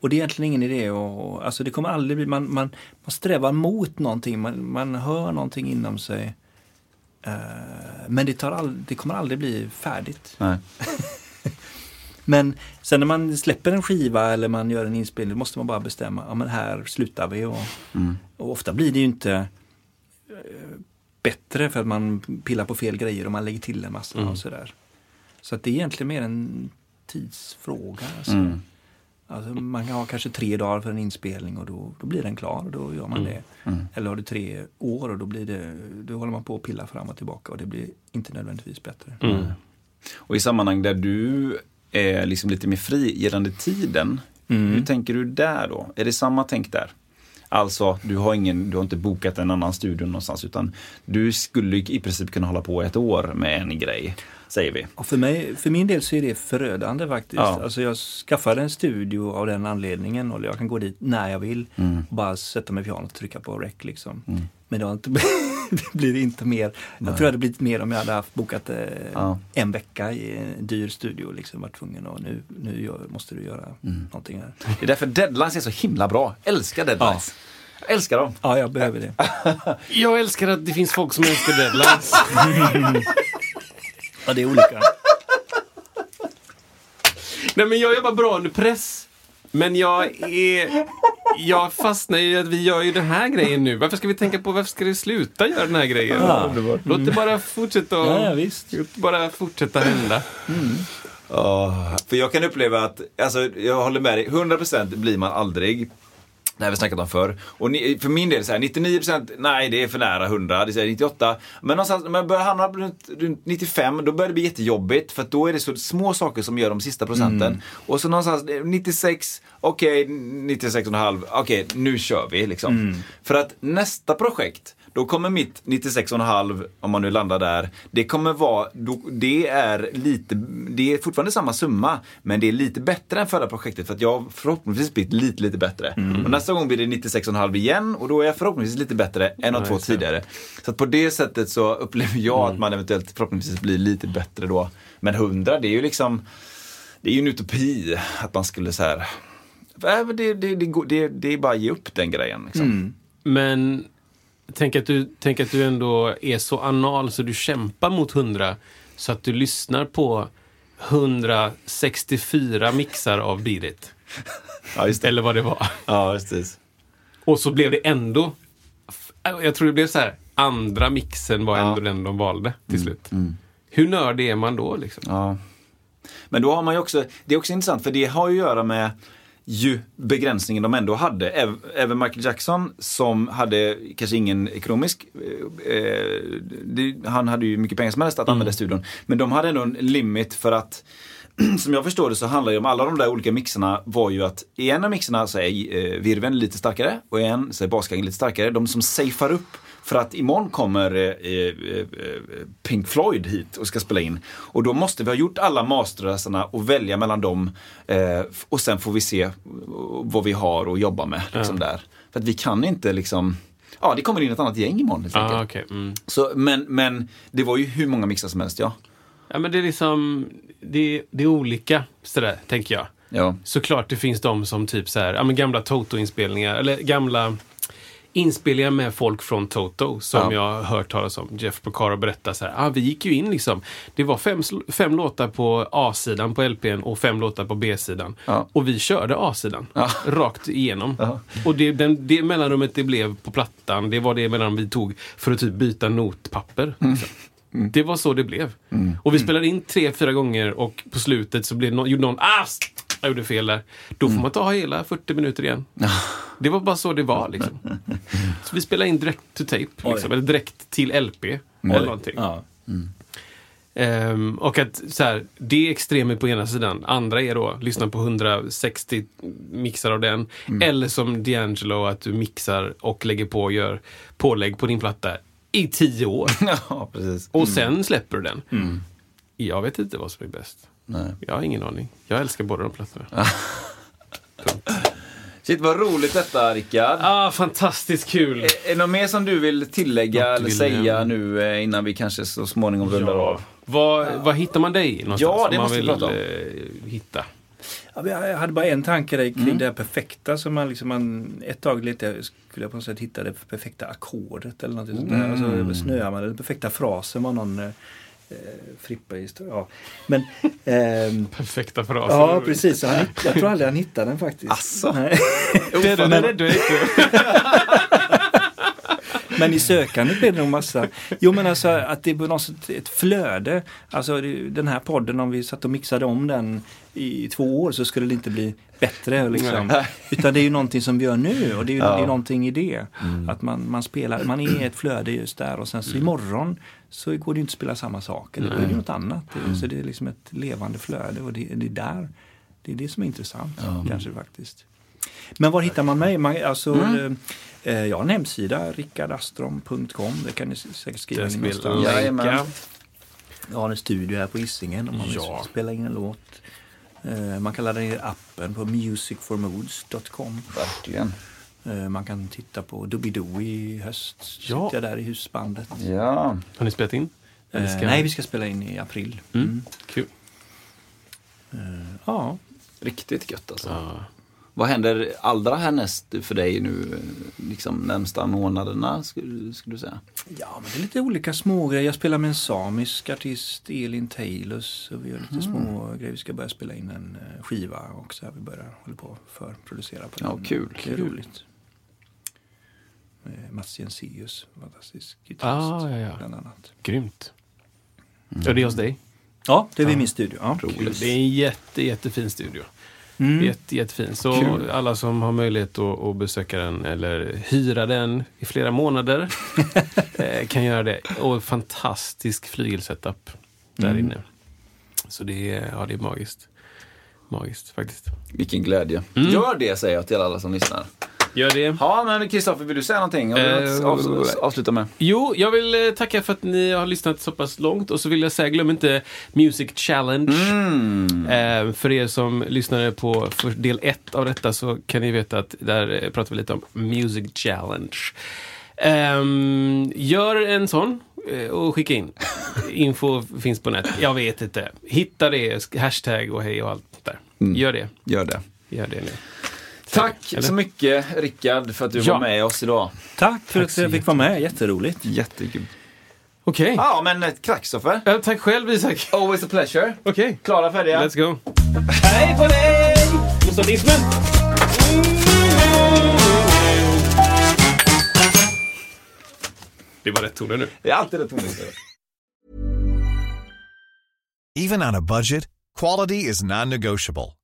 och det är egentligen ingen idé och, alltså det kommer aldrig bli, man, man, man strävar mot någonting, man, man hör någonting inom sig. Eh, men det, tar all, det kommer aldrig bli färdigt. Men sen när man släpper en skiva eller man gör en inspelning, då måste man bara bestämma, ja men här slutar vi. Och, och ofta blir det ju inte eh, bättre för att man pillar på fel grejer och man lägger till en massa och sådär. Så att det är egentligen mer en tidsfråga. Alltså. Alltså man kan ha kanske tre dagar för en inspelning och då, då blir den klar och då gör man det. Eller har du tre år och då, blir det, då håller man på att pilla fram och tillbaka och det blir inte nödvändigtvis bättre. Och i sammanhang där du är liksom lite mer fri gällande tiden, hur tänker du där då? Är det samma tänk där? Alltså, du har, ingen, du har inte bokat en annan studio någonstans utan du skulle i princip kunna hålla på ett år med en grej, säger vi. Och för, mig, för min del så är det förödande faktiskt. Ja. Alltså jag skaffade en studio av den anledningen och jag kan gå dit när jag vill. Och bara sätta mig i pianot och trycka på rec liksom. Men det, har inte, det blir inte mer. Jag tror det hade blivit mer om jag hade haft bokat eh, Ja. en vecka i en dyr studio. Liksom, varit tvungen och nu, nu gör, måste du göra någonting här. Det är därför deadlines är så himla bra. Älskar deadlines. Jag älskar dem. Ja, jag behöver det. Jag älskar att det finns folk som älskar deadlines. Ja, det är olika. Nej, men jag jobbar bra under press. Men jag är... Jag fastnar i att vi gör ju den här grejen nu. Varför ska vi tänka på varför ska det sluta göra den här grejen? Låt det bara fortsätta och, Ja, ja, visst. Låt det bara fortsätta hända. Åh, för jag kan uppleva att, alltså jag håller med dig, 100% blir man aldrig. Det har vi snackat om förr. Och ni, för min del så här, 99% nej det är för nära 100, det är 98. Men någonstans när man börjar hamna runt, runt 95 då börjar det bli jättejobbigt för att då är det så små saker som gör de sista procenten. Och så någonstans eh, 96, okej 96,5, okej nu kör vi liksom. För att nästa projekt då kommer mitt 96,5, om man nu landar där, det kommer vara, då, det är lite, det är fortfarande samma summa, men det är lite bättre än förra projektet för att jag har förhoppningsvis blivit lite, lite bättre. Och nästa gång blir det 96,5 igen och då är jag förhoppningsvis lite bättre än de två tidigare. Så på det sättet så upplever jag att man eventuellt förhoppningsvis blir lite bättre då. Men 100, det är ju liksom, det är ju en utopi att man skulle så här, äh, det, det, det, det, är bara att ge upp den grejen. Liksom. Men tänk att, du, tänk att du ändå är så anal så du kämpar mot 100 så att du lyssnar på 164 mixar av Beat. Ja. Eller vad det var. Ja, precis. Och så blev det ändå... Jag tror det blev så här. Andra mixen var ändå Ja. den de valde till slut. Hur nördig är man då? Liksom? Ja. Men då har man ju också, det är också intressant för det har ju att göra med ju begränsningen de ändå hade. Äv- Även Michael Jackson som hade kanske ingen ekonomisk, eh, eh, det, han hade ju mycket pengar som helst att använda i studion. Men de hade ändå en limit för att som jag förstår det så handlar det om alla de där olika mixarna var ju att i en av mixarna så är eh, virveln lite starkare och i en så är basgången lite starkare. De som safear upp för att imorgon kommer eh, eh, Pink Floyd hit och ska spela in. Och då måste vi ha gjort alla masterrösterna och välja mellan dem. Och sen får vi se vad vi har att jobba med. Liksom där. För att vi kan inte liksom Ja, det kommer in ett annat gäng imorgon helt. Ah, okej. mm. Så, men, men det var ju hur många mixar som helst, ja. ja, men det är liksom... Det, det är olika, sådär, tänker jag. ja. Såklart det finns de som typ så här, ja, men gamla Toto-inspelningar, eller gamla inspelningar med folk från Toto som Ja. jag har hört talas om. Jeff Porcaro berättar så här, ah, vi gick ju in liksom. Det var fem, fem låtar på A-sidan på LPn och fem låtar på B-sidan. Ja. Och vi körde A-sidan Ja. rakt igenom. Och det, den, det mellanrummet det blev på plattan, det var det mellanrum vi tog för att typ byta notpapper. Liksom. Det var så det blev. Och vi spelade in tre, fyra gånger och på slutet så blev no gjorde någon ah, jag gjorde fel där. Då får man ta hela 40 minuter igen. Det var bara så det var. Liksom. Så vi spelade in direkt to tape, liksom, eller direkt till LP. Eller någonting. Ja. Ehm, och att så här, det är extremet på ena sidan. Andra är då lyssna på 160 mixar av den. Eller som D'Angelo att du mixar och lägger på och gör pålägg på din platta i tio år. ja, precis. Och sen släpper du den. Jag vet inte vad som är bäst. Nej. Jag har ingen aning. Jag älskar båda de plattorna. Shit, vad roligt detta, Rickard. Ah, fantastiskt kul! Är är det något mer som du vill tillägga Något eller vill säga jag- nu eh, innan vi kanske så småningom rundar av? Vad, vad hittar man dig någonstans? Ja, det om man måste vi vill prata om. eh, hitta. Jag hade bara en tanke där kring det här perfekta som man liksom, man, ett tag lite skulle jag på något sätt hitta det perfekta ackordet eller något sånt där. Alltså, snöar man, den perfekta frasen var någon eh, Frippa i historia. Ja. Men, ehm, Perfekta fraser. ja precis, så han, jag tror aldrig han hittade den faktiskt. Asså? Nej. Det, det, det, det, Men i sökandet blev det nog massa. Jo men alltså att det var något ett flöde. Alltså det- den här podden om vi satt och mixade om den i två år så skulle det inte bli bättre. Liksom. Utan det är ju någonting som vi gör nu och det är ju det är någonting i det. Att man, man spelar, man är i ett flöde just där och sen så imorgon så går det ju inte att spela samma sak. Eller då är det något annat. Så det är liksom ett levande flöde och det, det är där. Det är det som är intressant kanske faktiskt. Men var hittar man mig? Man, alltså, eh, jag har en hemsida, rickardastrom.com. Det kan ni säkert skriva in någonstans. Jajamän. Jag har en studio här på Hisingen om man vill Ja. spela in en låt. Eh, Man kan ladda ner appen på musicformoods.com. Verkligen. Eh, Man kan titta på Doobidoo i höst. Ja. Sitter jag där i husbandet. Ja. Har ni spelat in? Eh, ska- Nej, vi ska spela in i april. Mm. Mm. Kul. Ja. Riktigt gött alltså. Ja. Vad händer allra härnäst för dig nu, liksom närmsta månaderna, skulle, skulle du säga? Ja, men det är lite olika smågrejer. Jag spelar med en samisk artist, Elin Taylor. Så vi gör lite Mm. små grejer. Vi ska börja spela in en eh, skiva också. Vi börjar hålla på för producera på Ja, den. kul. Det är Kul. roligt. Mats Jensenius, fantastisk gitarrist. Ah, ja, ja. Bland annat. Grymt. Och det är hos dig? Ja, det är vid min studio. Ja. Det är en jätte, jättefin studio. Mm. Jätte, jättefin. Så alla som har möjlighet att, att besöka den eller hyra den i flera månader eh, kan göra det. Och fantastisk flygelsetup där inne. Så det är, ja, det är magiskt. Magiskt faktiskt. Vilken glädje. Gör det säger jag till alla som lyssnar. Gör det. Ja, men Kristoffer, vill du säga någonting? Eh, avsluta med? Jo, jag vill eh, tacka för att ni har lyssnat så pass långt och så vill jag säga, glöm inte Music Challenge. Eh, för er som lyssnade på del ett av detta så kan ni veta att där eh, pratar vi lite om Music Challenge. Ehm, gör en sån och skicka in. Info finns på nätet. Jag vet inte. Hitta det, hashtag och hej och allt där. Gör det. Gör det. Gör det nu. Tack Eller? så mycket Rickard för att du Ja. var med oss idag. Tack för Tack att jag fick vara med. Jätteroligt. Jättekul. Okej. Ja, men eh, tack Kristoffer. Ja, tack själv Isak. Always a pleasure. Okej. Klara, färdiga? Let's go. Hej på dig! Musadismen! Det var rätt toner nu. Det är alltid rätt tonläge. Even on a budget, quality is non-negotiable.